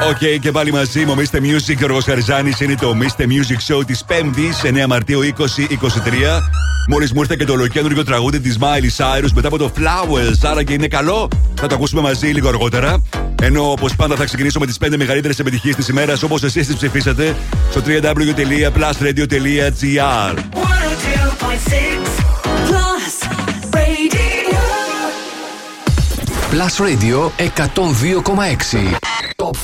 OK, okay, και πάλι μαζί μου, Mr. Music και ο Χαριζάνης είναι το Mr. Music Show της 5η, 9 Μαρτίου 2023. Μόλις μου ήρθε και το ολοκαίνουργιο τραγούδι της Miley Cyrus μετά από το Flowers, άρα και είναι καλό. Θα το ακούσουμε μαζί λίγο αργότερα. Ενώ όπως πάντα θα ξεκινήσω με τις 5 μεγαλύτερες επιτυχίες της ημέρας όπως εσείς τις ψηφίσατε στο www.plusradio.gr. Plus Radio 102,6 Top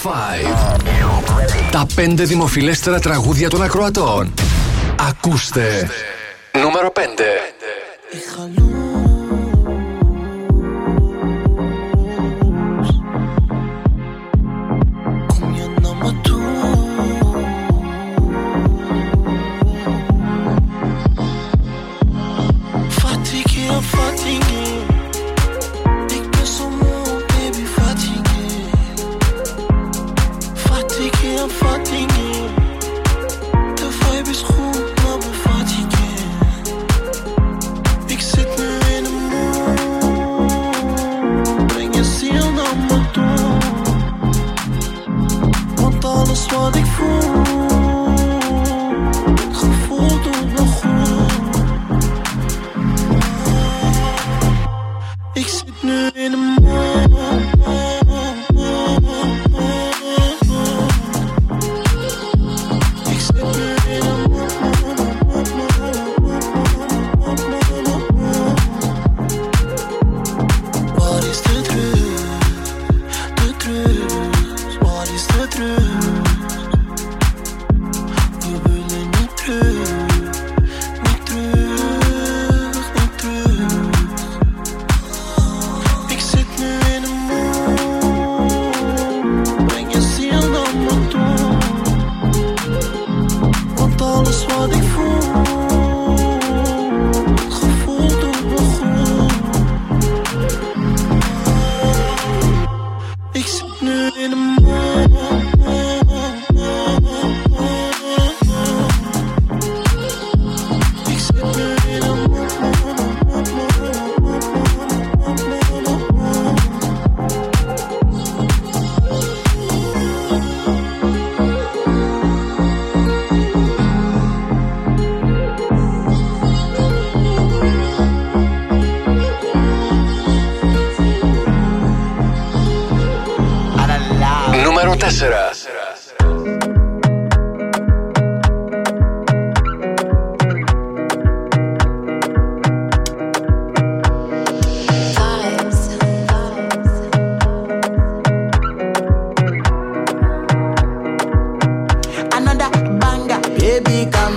5 Τα 5 δημοφιλέστερα τραγούδια των ακροατών. Ακούστε. Νούμερο 5 des fous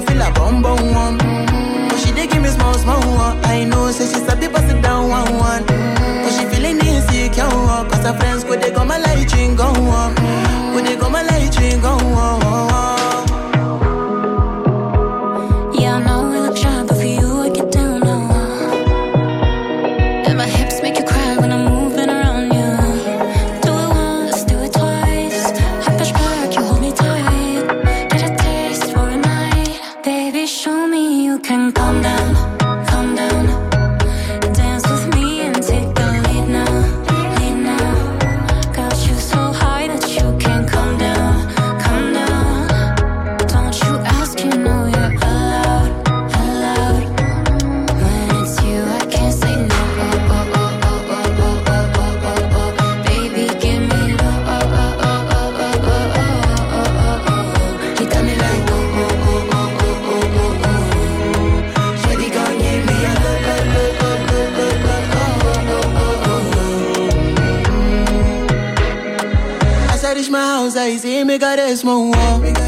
go feel a bum bum one. that is my.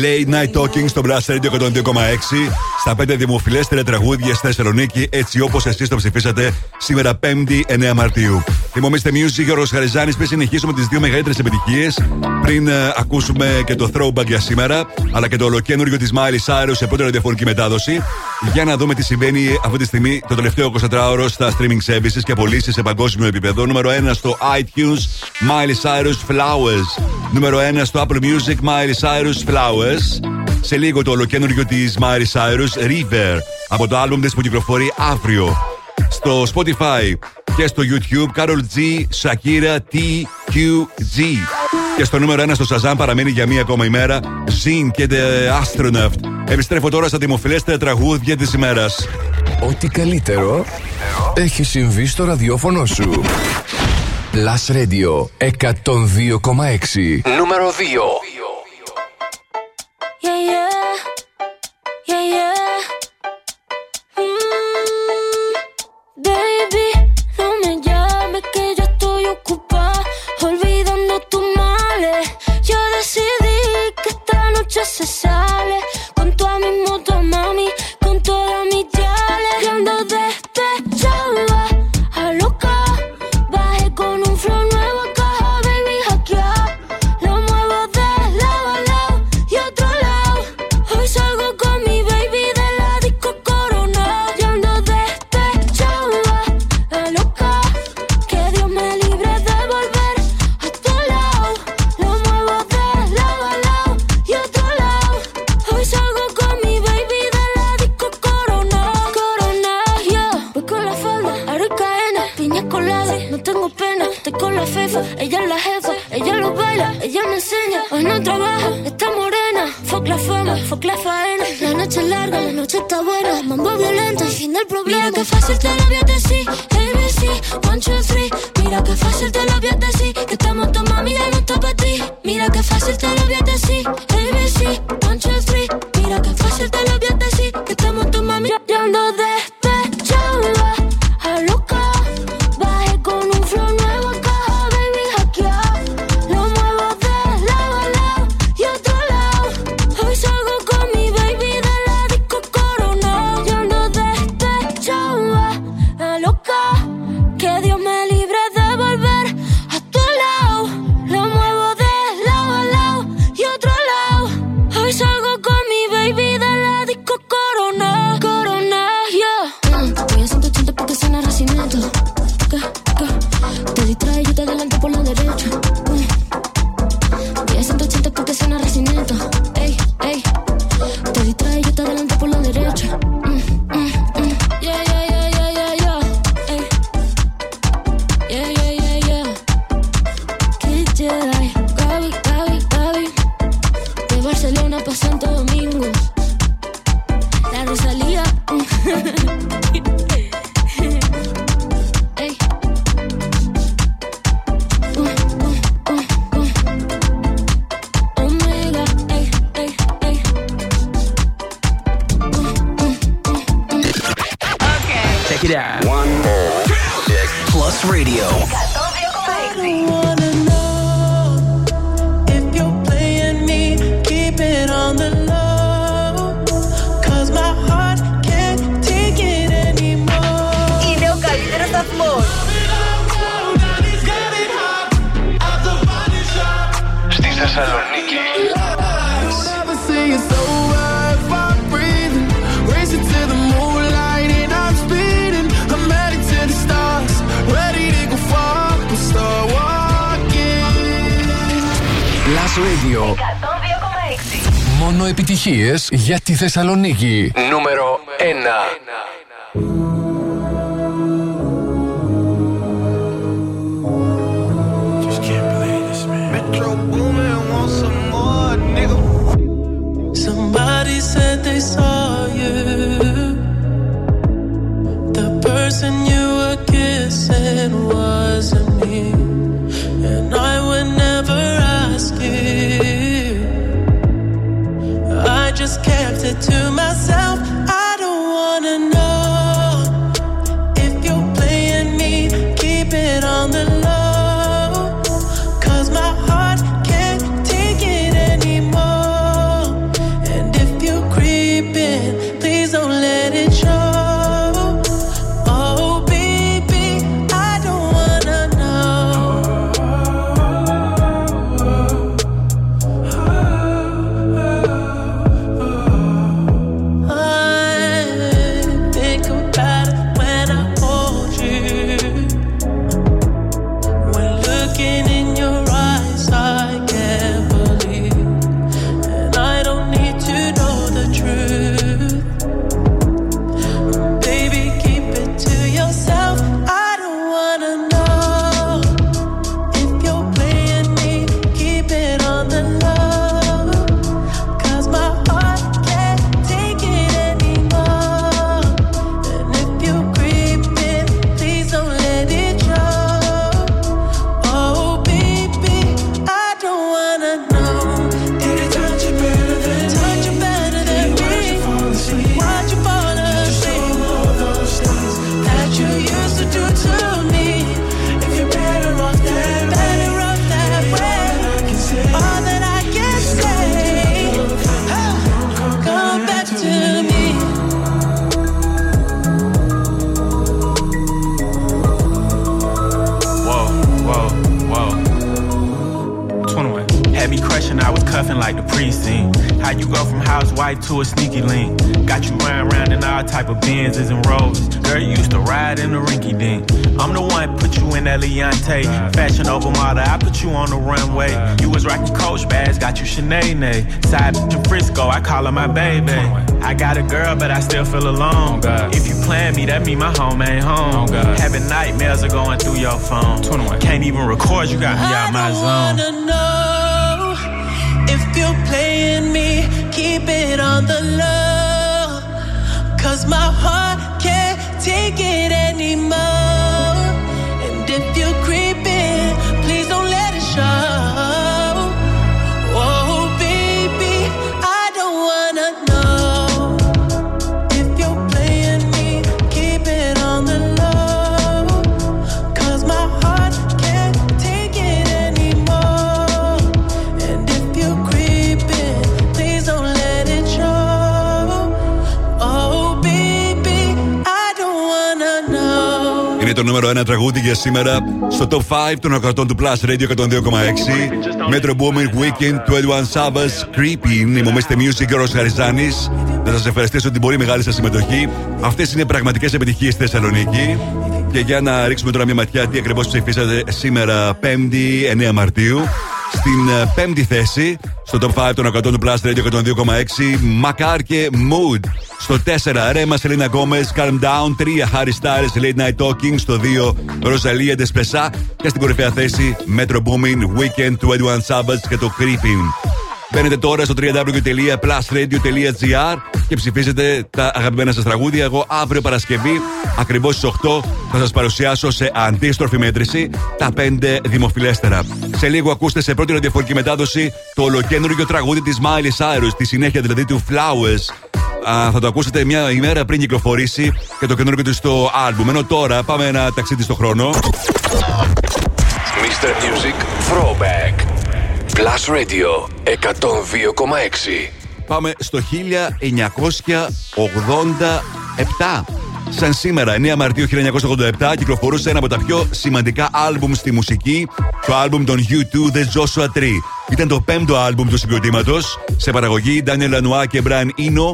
Late Night Talking στο Blast Radio 102,6 στα 5 δημοφιλέστερα τραγούδια στη Θεσσαλονίκη, έτσι όπως εσείς το ψηφίσατε σήμερα 5η 9 Μαρτίου. Θυμόμαστε Music, Γιώργο Χαριζάνη, πριν συνεχίσουμε τις δύο μεγαλύτερες επιτυχίες, πριν ε, ακούσουμε και το throwback για σήμερα, αλλά και το ολοκένουργιο της Miley Cyrus σε πρώτη ραδιοφωνική μετάδοση, για να δούμε τι συμβαίνει αυτή τη στιγμή το τελευταίο 24ωρο στα streaming services και πωλήσει σε παγκόσμιο επίπεδο. Νούμερο 1 στο iTunes, Miley Cyrus Flowers. Νούμερο 1 στο Apple Music, Miley Cyrus Flowers. Σε λίγο το ολοκένουργιο της Miley Cyrus River από το άλμπουμ της που κυκλοφορεί αύριο. Στο Spotify και στο YouTube Carol G, Shakira TQG. Και στο νούμερο 1 στο Shazam παραμένει για μία ακόμα ημέρα Zin και The Astronaut. Επιστρέφω τώρα στα δημοφιλέστερα τραγούδια της ημέρας. Ό,τι καλύτερο έχει συμβεί στο ραδιόφωνο σου. Plus Radio 102,6 Νούμερο 2 Θεσσαλονίκη. το νούμερο 1 τραγούδι για σήμερα στο top 5 των ακρατών του Plus Radio 102,6. Metro Booming Weekend, 21 Sabbath, Creepy. Είναι η Μομίστε Music και ο Ρος Χαριζάνης. Να σας ευχαριστήσω την πολύ μεγάλη σας συμμετοχή. Αυτές είναι πραγματικές επιτυχίες στη Θεσσαλονίκη. Και για να ρίξουμε τώρα μια ματιά τι ακριβώς ψηφίσατε σήμερα 5η 9 Μαρτίου. Στην ε, πέμπτη θέση, στο top 5 των 100 του Plus Radio 102,6, Μακάρ και Mood. Στο 4, Rema Selena Gomez, Calm Down. 3, Harry Styles, Late Night Talking. Στο 2, Rosalía Despechá. Και στην κορυφαία θέση, Metro Boomin, Weeknd 21 Savage και το Creeping. Μπαίνετε τώρα στο www.plusradio.gr και ψηφίζετε τα αγαπημένα σας τραγούδια. Εγώ αύριο Παρασκευή, ακριβώς στις 8, θα σας παρουσιάσω σε αντίστροφη μέτρηση τα 5 δημοφιλέστερα. Σε λίγο ακούστε σε πρώτη ραδιοφωνική μετάδοση το ολοκαίνουργιο τραγούδι της Miley Cyrus, τη συνέχεια δηλαδή του Flowers. Α, θα το ακούσετε μια ημέρα πριν κυκλοφορήσει και το καινούργιο του στο άλμπουμ. Ενώ τώρα πάμε ένα ταξίδι στο χρόνο. Mr. Music Throwback. Plus Radio 102,6. Πάμε στο 1987. Σαν σήμερα, 9 Μαρτίου 1987, κυκλοφορούσε ένα από τα πιο σημαντικά άλμπουμ στη μουσική, το άλμπουμ των U2 The Joshua Tree. Ήταν το πέμπτο άλμπουμ του συγκροτήματος, σε παραγωγή Daniel Lanois και Brian Eno.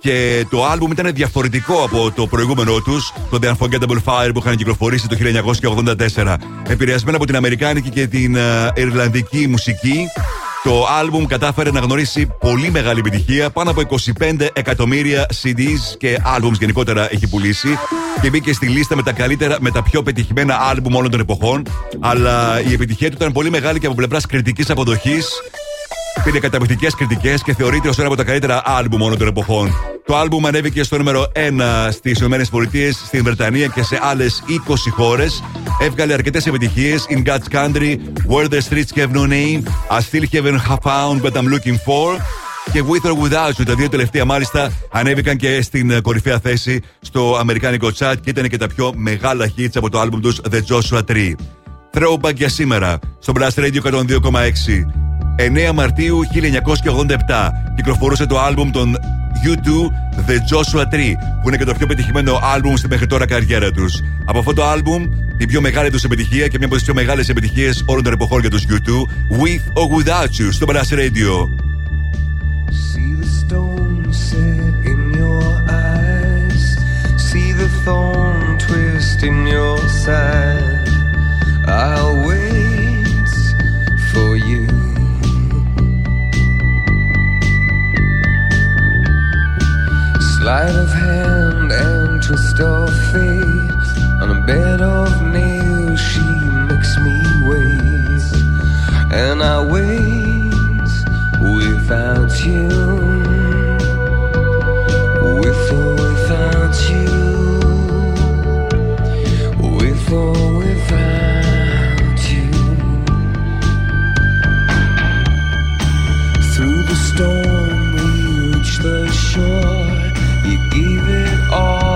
Και το άλμπουμ ήταν διαφορετικό από το προηγούμενο τους, το The Unforgettable Fire που είχαν κυκλοφορήσει το 1984. Επηρεασμένο από την Αμερικάνικη και την ε, Ιρλανδική μουσική, το άλμπουμ κατάφερε να γνωρίσει πολύ μεγάλη επιτυχία. Πάνω από 25 εκατομμύρια CDs και άλμπουμς γενικότερα έχει πουλήσει. Και μπήκε στη λίστα με τα καλύτερα, με τα πιο πετυχημένα άλμπουμ όλων των εποχών. Αλλά η επιτυχία του ήταν πολύ μεγάλη και από πλευράς κριτικής αποδοχής. Πήρε καταπληκτικές κριτικές και θεωρείται ως ένα από τα καλύτερα άλμπουμ όλων των εποχών. Το άλμπουμ ανέβηκε στο νούμερο 1 στις ΗΠΑ, στην Βρετανία και σε άλλες 20 χώρες. Έβγαλε αρκετές επιτυχίες. In God's Country, Where the Streets Have No Name, I Still Haven't Found What I'm Looking For. Και With or Without You, τα δύο τελευταία μάλιστα ανέβηκαν και στην ε, κορυφαία θέση στο αμερικάνικο chat και ήταν και τα πιο μεγάλα hits από το άλμπουμ τους The Joshua Tree. Throwback για σήμερα στο Blast Radio 102,6. 9 Μαρτίου 1987 κυκλοφορούσε το άλμπουμ των U2 The Joshua Tree που είναι και το πιο πετυχημένο άλμπουμ στη μέχρι τώρα καριέρα τους. Από αυτό το άλμπουμ την πιο μεγάλη τους επιτυχία και μια από τις πιο μεγάλες επιτυχίες όλων των εποχών για τους U2 With or Without You στο Blast Radio. See the stone set in your eyes. See the thorn twist in your side. I'll Sleight of hand and twist of fate. On a bed of nails, she makes me wait. And I wait without you. With or without you. With or without you. Through the storm, we reach the shore. You gave it all,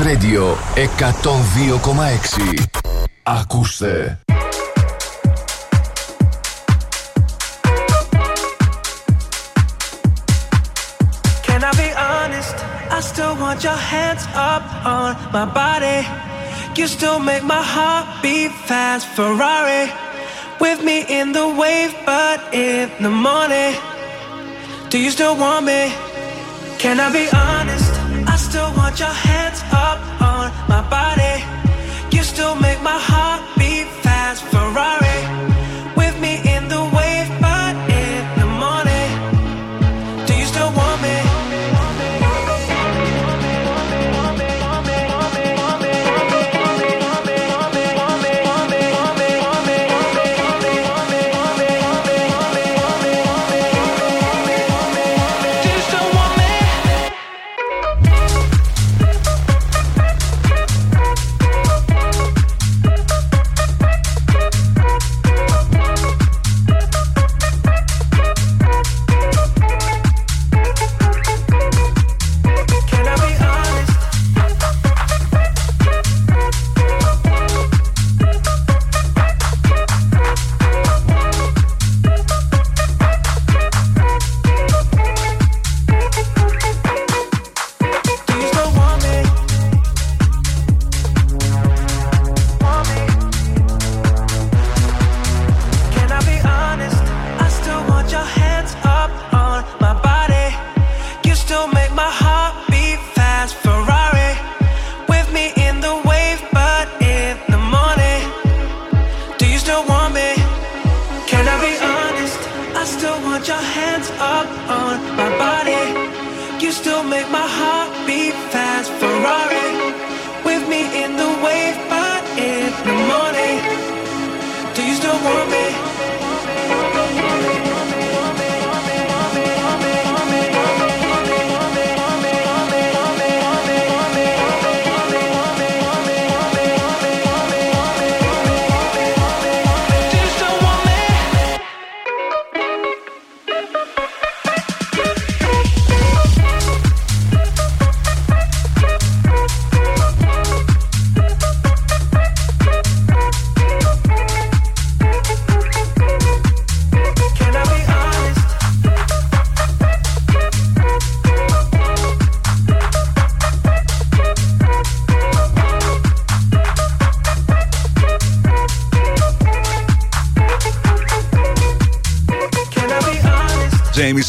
Plus Radio 102,6. Ακούστε. Can I be honest? I still want your hands up on my body. You still make my heart beat fast. Ferrari with me in the wave, but in the morning. Do you still want me? Can I be honest? Body. You still make my heart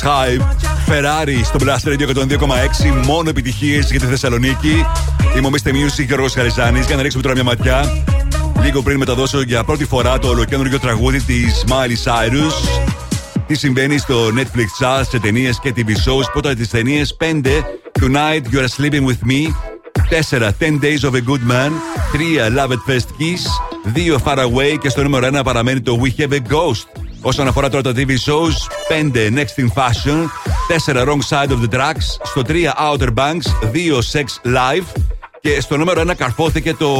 Hype, Ferrari στο Blast Radio 102,6. Μόνο επιτυχίες για τη Θεσσαλονίκη. Είμαι ο Mr. Music Γιώργος Χαριζάνης. Για να ρίξουμε τώρα μια ματιά. Λίγο πριν μεταδώσω για πρώτη φορά το ολοκένουργιο τραγούδι της Miley Cyrus. Τι συμβαίνει στο Netflix Charts, σε ταινίες και TV shows. Πρώτα τις ταινίες 5. Tonight You're Sleeping With Me. 4. 10 Days of a Good Man. 3. Love at First Kiss. 2. Far Away. Και στο νούμερο 1 παραμένει το We Have a Ghost. Όσον αφορά τώρα τα TV shows, 5 Next in Fashion, 4 Wrong Side of the Tracks, στο 3 Outer Banks, 2 Sex Life και στο νούμερο 1 καρφώθηκε το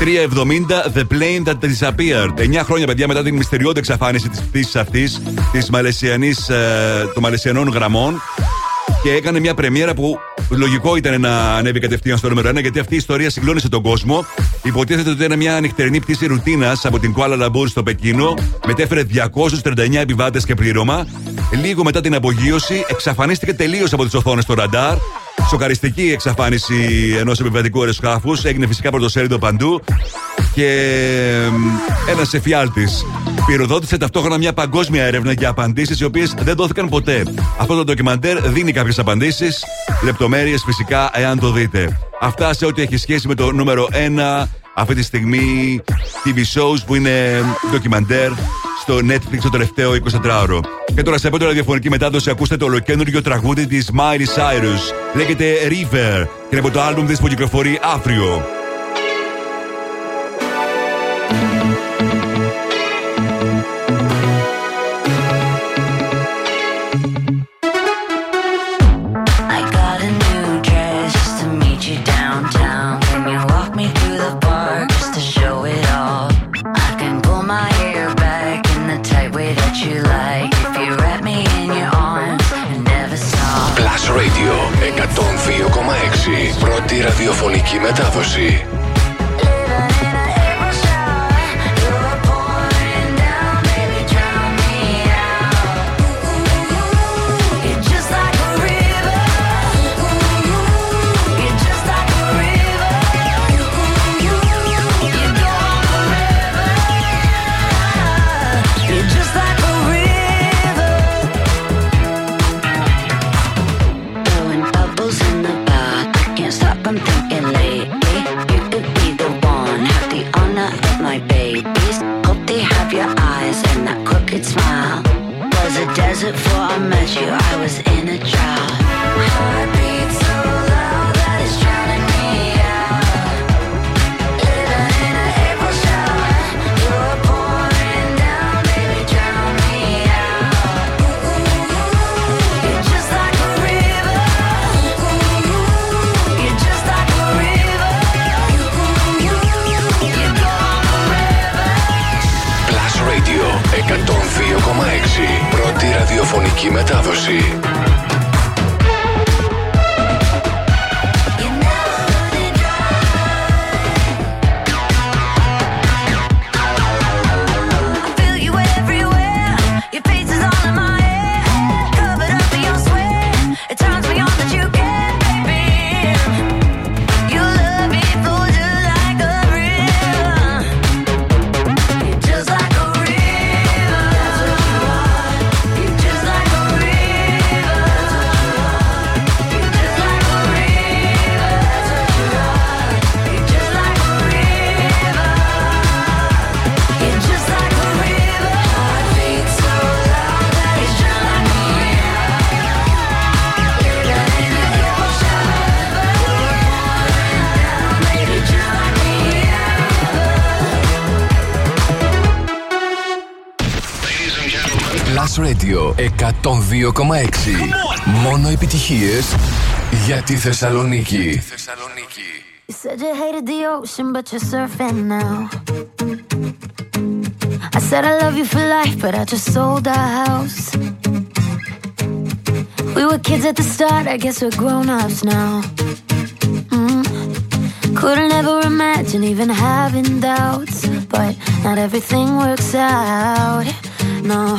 370 The Plane That Disappeared. 9 χρόνια, παιδιά, μετά την μυστηριώδη εξαφάνιση της πτήσης αυτής, της Μαλαισιανής, ε, των Μαλαισιανών γραμμών. Και έκανε μια πρεμιέρα που λογικό ήταν να ανέβει κατευθείαν στο νούμερο 1, γιατί αυτή η ιστορία συγκλόνισε τον κόσμο. Υποτίθεται ότι ήταν μια νυχτερινή πτήση ρουτίνας από την Κουάλα Λαμπούρ στο Πεκίνο. Μετέφερε 239 επιβάτες και πλήρωμα. Λίγο μετά την απογείωση, εξαφανίστηκε τελείως από τις οθόνες του ραντάρ. Σοκαριστική εξαφάνιση ενός επιβατικού αεροσκάφους. Έγινε φυσικά πρωτοσέλιδο παντού. Και ένας εφιάλτης πυροδότησε ταυτόχρονα μια παγκόσμια έρευνα για απαντήσεις οι οποίες δεν δόθηκαν ποτέ. Αυτό το ντοκιμαντέρ δίνει κάποιες απαντήσεις. Λεπτομέρειες φυσικά εάν το δείτε. Αυτά σε ό,τι έχει σχέση με το νούμερο 1 αυτή τη στιγμή TV shows που είναι ντοκιμαντέρ στο Netflix το τελευταίο 24ωρο. Και τώρα σε πρώτη ραδιοφωνική μετάδοση ακούστε το ολοκένουργιο τραγούδι της Miley Cyrus. Λέγεται River και είναι από το άλμπουμ της που κυκλοφορεί αύριο. ραδιοφωνική μετάδοση. Radio 102,6. Μόνο επιτυχίε για τη Θεσσαλονίκη. You said you hated the ocean, but you're surfing now. I said I love you for life, but I just sold our house. We were kids at the start, I guess we're grown ups now. Mm. Couldn't ever imagine even having doubts, but not everything works out. No.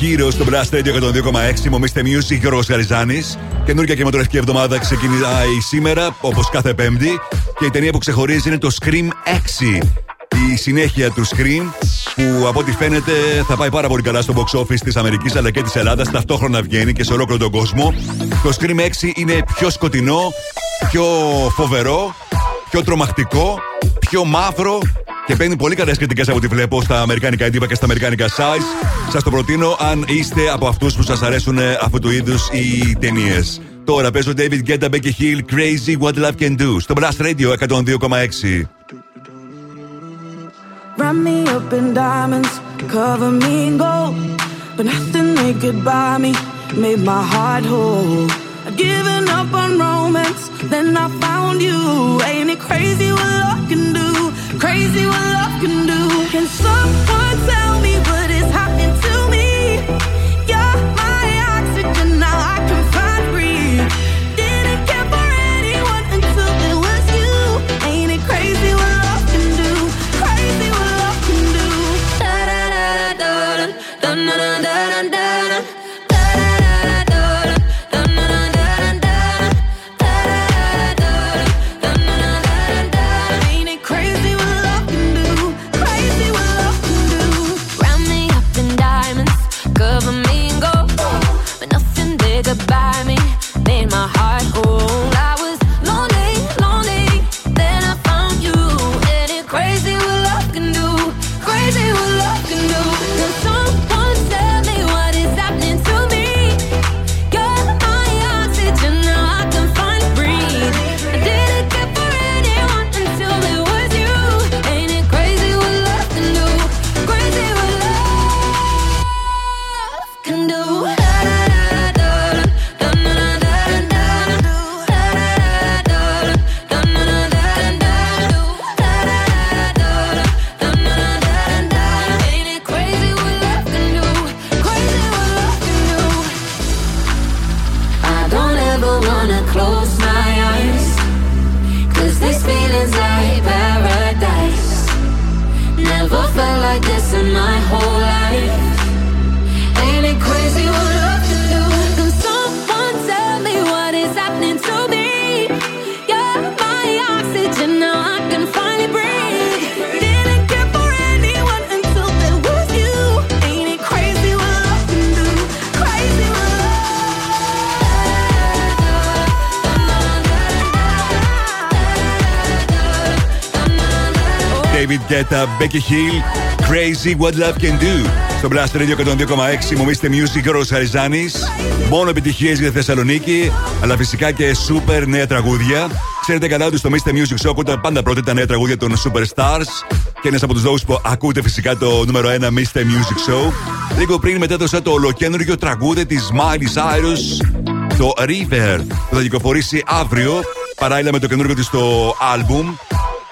Hero στο Blast Radio 102,6. Μομίστε Music, Γιώργος Γαριζάνης. Καινούργια κινηματογραφική εβδομάδα ξεκινάει σήμερα, όπως κάθε Πέμπτη. Και η ταινία που ξεχωρίζει είναι το Scream 6. Η συνέχεια του Scream, που από ό,τι φαίνεται θα πάει πάρα πολύ καλά στο box office της Αμερικής αλλά και της Ελλάδας. Ταυτόχρονα βγαίνει και σε ολόκληρο τον κόσμο. Το Scream 6 είναι πιο σκοτεινό, πιο φοβερό, πιο τρομακτικό, πιο μαύρο και παίρνει πολύ καλές κριτικές από ό,τι βλέπω στα αμερικάνικα έντυπα και στα αμερικάνικα sites. Σας το προτείνω αν είστε από αυτούς που σας αρέσουν αυτού του είδους οι ταινίες. Τώρα παίζω David Guetta, Becky Hill, Crazy What Love Can Do στο Blast Radio 102,6. Wrap me up in crazy what love can do. Can someone David Guetta, Becky Hill, Crazy What Love Can Do. Στο Blast Radio 102,6 μου είστε Music Γιώργος Χαριζάνης. Μόνο επιτυχίες για τη Θεσσαλονίκη, αλλά φυσικά και super νέα τραγούδια. Ξέρετε καλά ότι στο Mr. Music Show ακούτε πάντα πρώτα τα νέα τραγούδια των Superstars. Και ένας από τους λόγους που ακούτε φυσικά το νούμερο 1 Mr. Music Show. Λίγο πριν μετέδωσα το ολοκένουργιο τραγούδι της Miley Cyrus, το River, που θα κυκλοφορήσει αύριο, παράλληλα με το καινούργιο της το album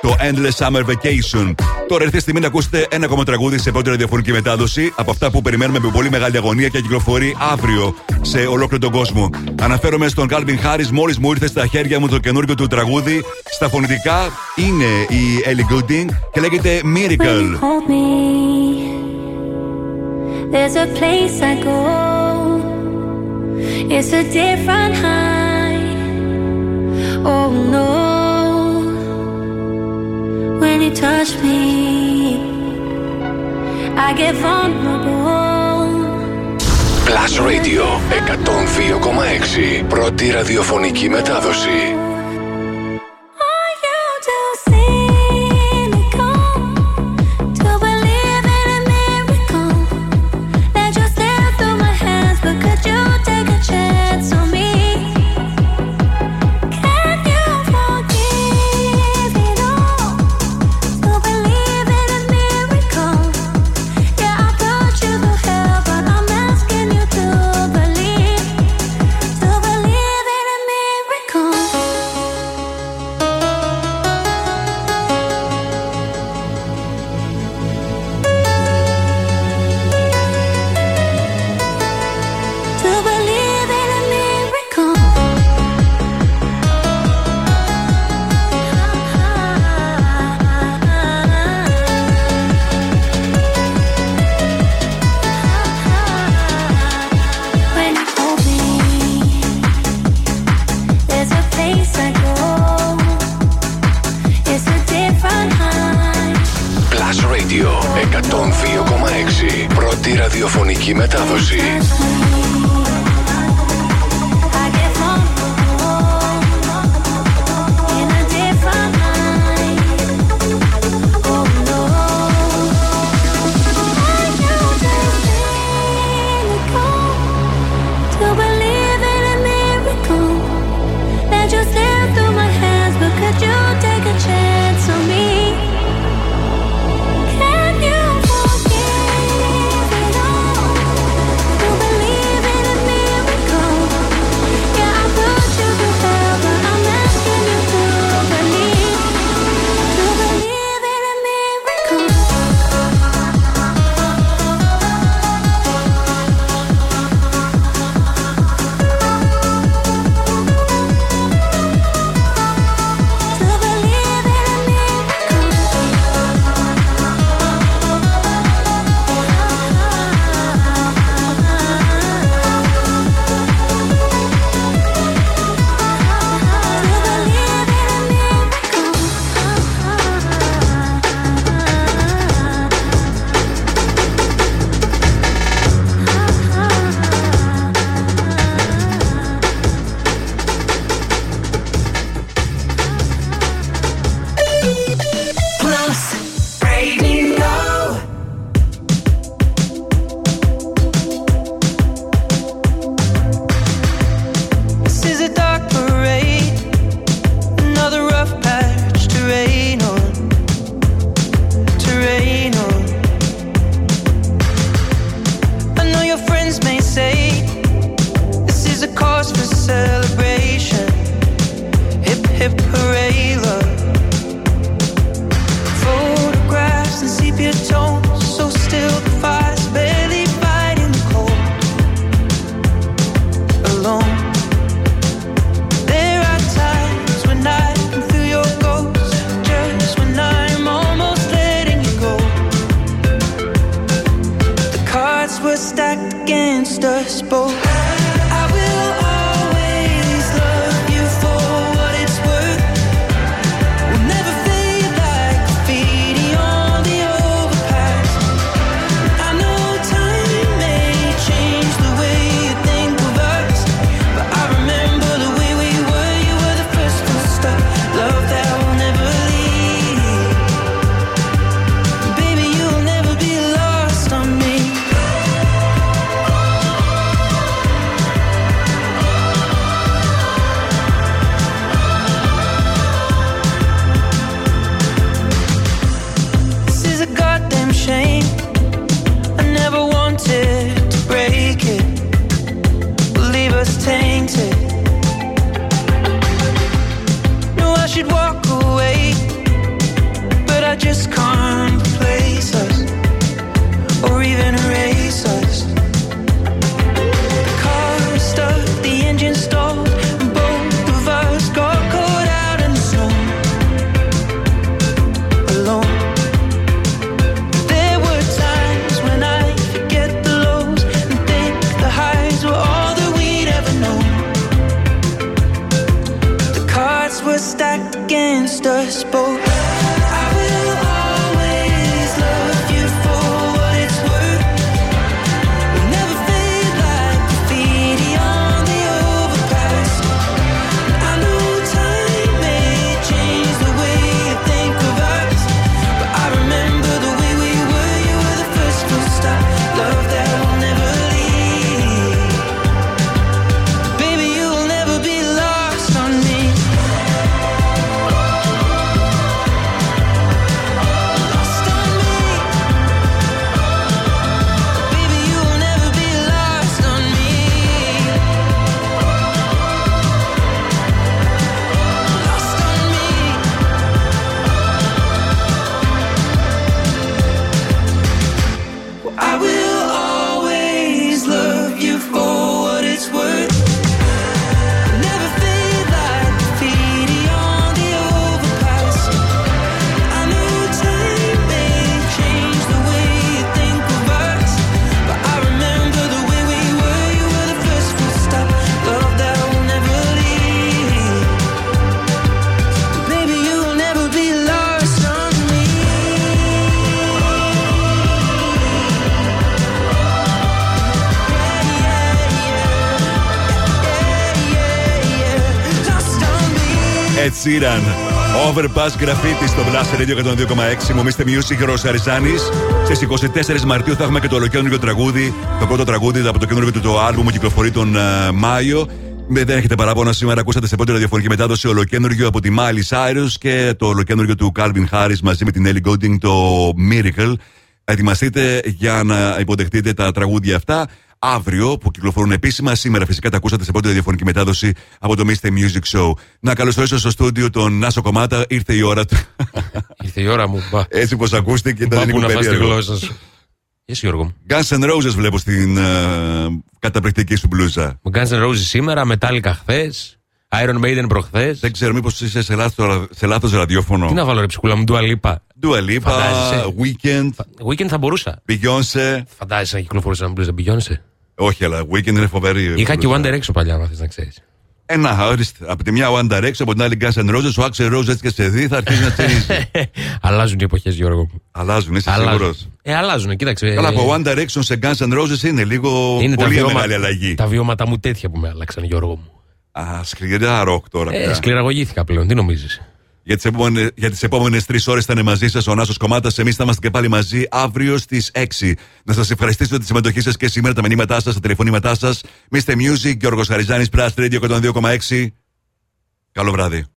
το Endless Summer Vacation. Τώρα ήρθε η στιγμή να ακούσετε ένα ακόμα τραγούδι σε πρώτη ραδιοφωνική μετάδοση από αυτά που περιμένουμε με πολύ μεγάλη αγωνία και κυκλοφορεί αύριο σε ολόκληρο τον κόσμο. Αναφέρομαι στον Calvin Harris, μόλις μου ήρθε στα χέρια μου το καινούργιο του τραγούδι. Στα φωνητικά είναι η Ellie Goulding και λέγεται Miracle. hold me. There's a place I go. It's a different high. Oh no. When you touch me, I get vulnerable. Plus Radio 102,6. Πρώτη ραδιοφωνική μετάδοση. Μετάδοση. parade. Sheeran. Overpass Graffiti στο Blast Radio 102,6. Μου είστε Music Ροσαριζάνη. Στις 24 Μαρτίου θα έχουμε και το ολοκέντρο τραγούδι. Το πρώτο τραγούδι από το καινούργιο του το άλμπουμ που κυκλοφορεί τον ε, Μάιο. Με δεν έχετε παράπονα σήμερα. Ακούσατε σε πρώτη ραδιοφωνική μετάδοση ολοκέντρο από τη Miley Cyrus και το ολοκέντρο του Calvin Harris μαζί με την Ellie Goulding το Miracle. Ετοιμαστείτε για να υποδεχτείτε τα τραγούδια αυτά αύριο που κυκλοφορούν επίσημα. Σήμερα φυσικά τα ακούσατε σε πρώτη ραδιοφωνική μετάδοση από το Mr. Music Show. Να καλωσορίσω στο στούντιο τον Νάσο Κομμάτα. Ήρθε η ώρα του. Ήρθε η ώρα μου. Μπα. Έτσι πως ακούστηκε ήταν Μπα, λίγο που να φας τη περίεργο. γλώσσα σου. Yes, Γιώργο μου. Guns N' Roses βλέπω στην ε, καταπληκτική σου μπλούζα. Με Guns N' Roses σήμερα, Metallica χθες, Iron Maiden προχθές. Δεν ξέρω μήπως είσαι σε λάθος, σε λάθος ραδιόφωνο. Τι να βάλω ρε ψυχούλα μου, Dua Lipa. Dua Lipa, Φαντάζεσαι. Weekend, Weekend θα μπορούσα. Beyoncé. Φαντάζεσαι να κυκλοφορούσα να μπλούζα Beyoncé. Όχι, αλλά Weekend είναι φοβερή. Είχα και μπλούζα. One Direction παλιά, αν θες να ξέρεις. Ένα, ορίστε. Από τη μια One Direction, από την άλλη Guns N' Roses. Ο Axel Rose έτσι και σε δει θα αρχίσει να τσιρίζει. Αλλάζουν οι εποχές, Γιώργο μου. Αλλάζουν, είσαι Αλλάζουν. σίγουρος. Ε, αλλάζουν, κοίταξε. Καλά, ε, από One Direction σε Guns N' Roses είναι λίγο είναι τα πολύ βιώμα- μεγάλη αλλαγή. Τα βιώματα μου τέτοια που με άλλαξαν, Γιώργο μου. Α, σκληρά ροκ τώρα. Ε, πια. σκληραγωγήθηκα πλέον, τι νομίζεις. Για τις επόμενες για τις επόμενες τρεις ώρες θα είναι μαζί σας ο Νάσος Κομμάτας. Εμείς θα είμαστε και πάλι μαζί αύριο στις 6. Να σας ευχαριστήσω για τη συμμετοχή σας και σήμερα, τα μηνύματά σας, τα τηλεφωνήματά σας. Mr. Music, Γιώργος Χαριζάνης, Blast Radio 102,6. Καλό βράδυ.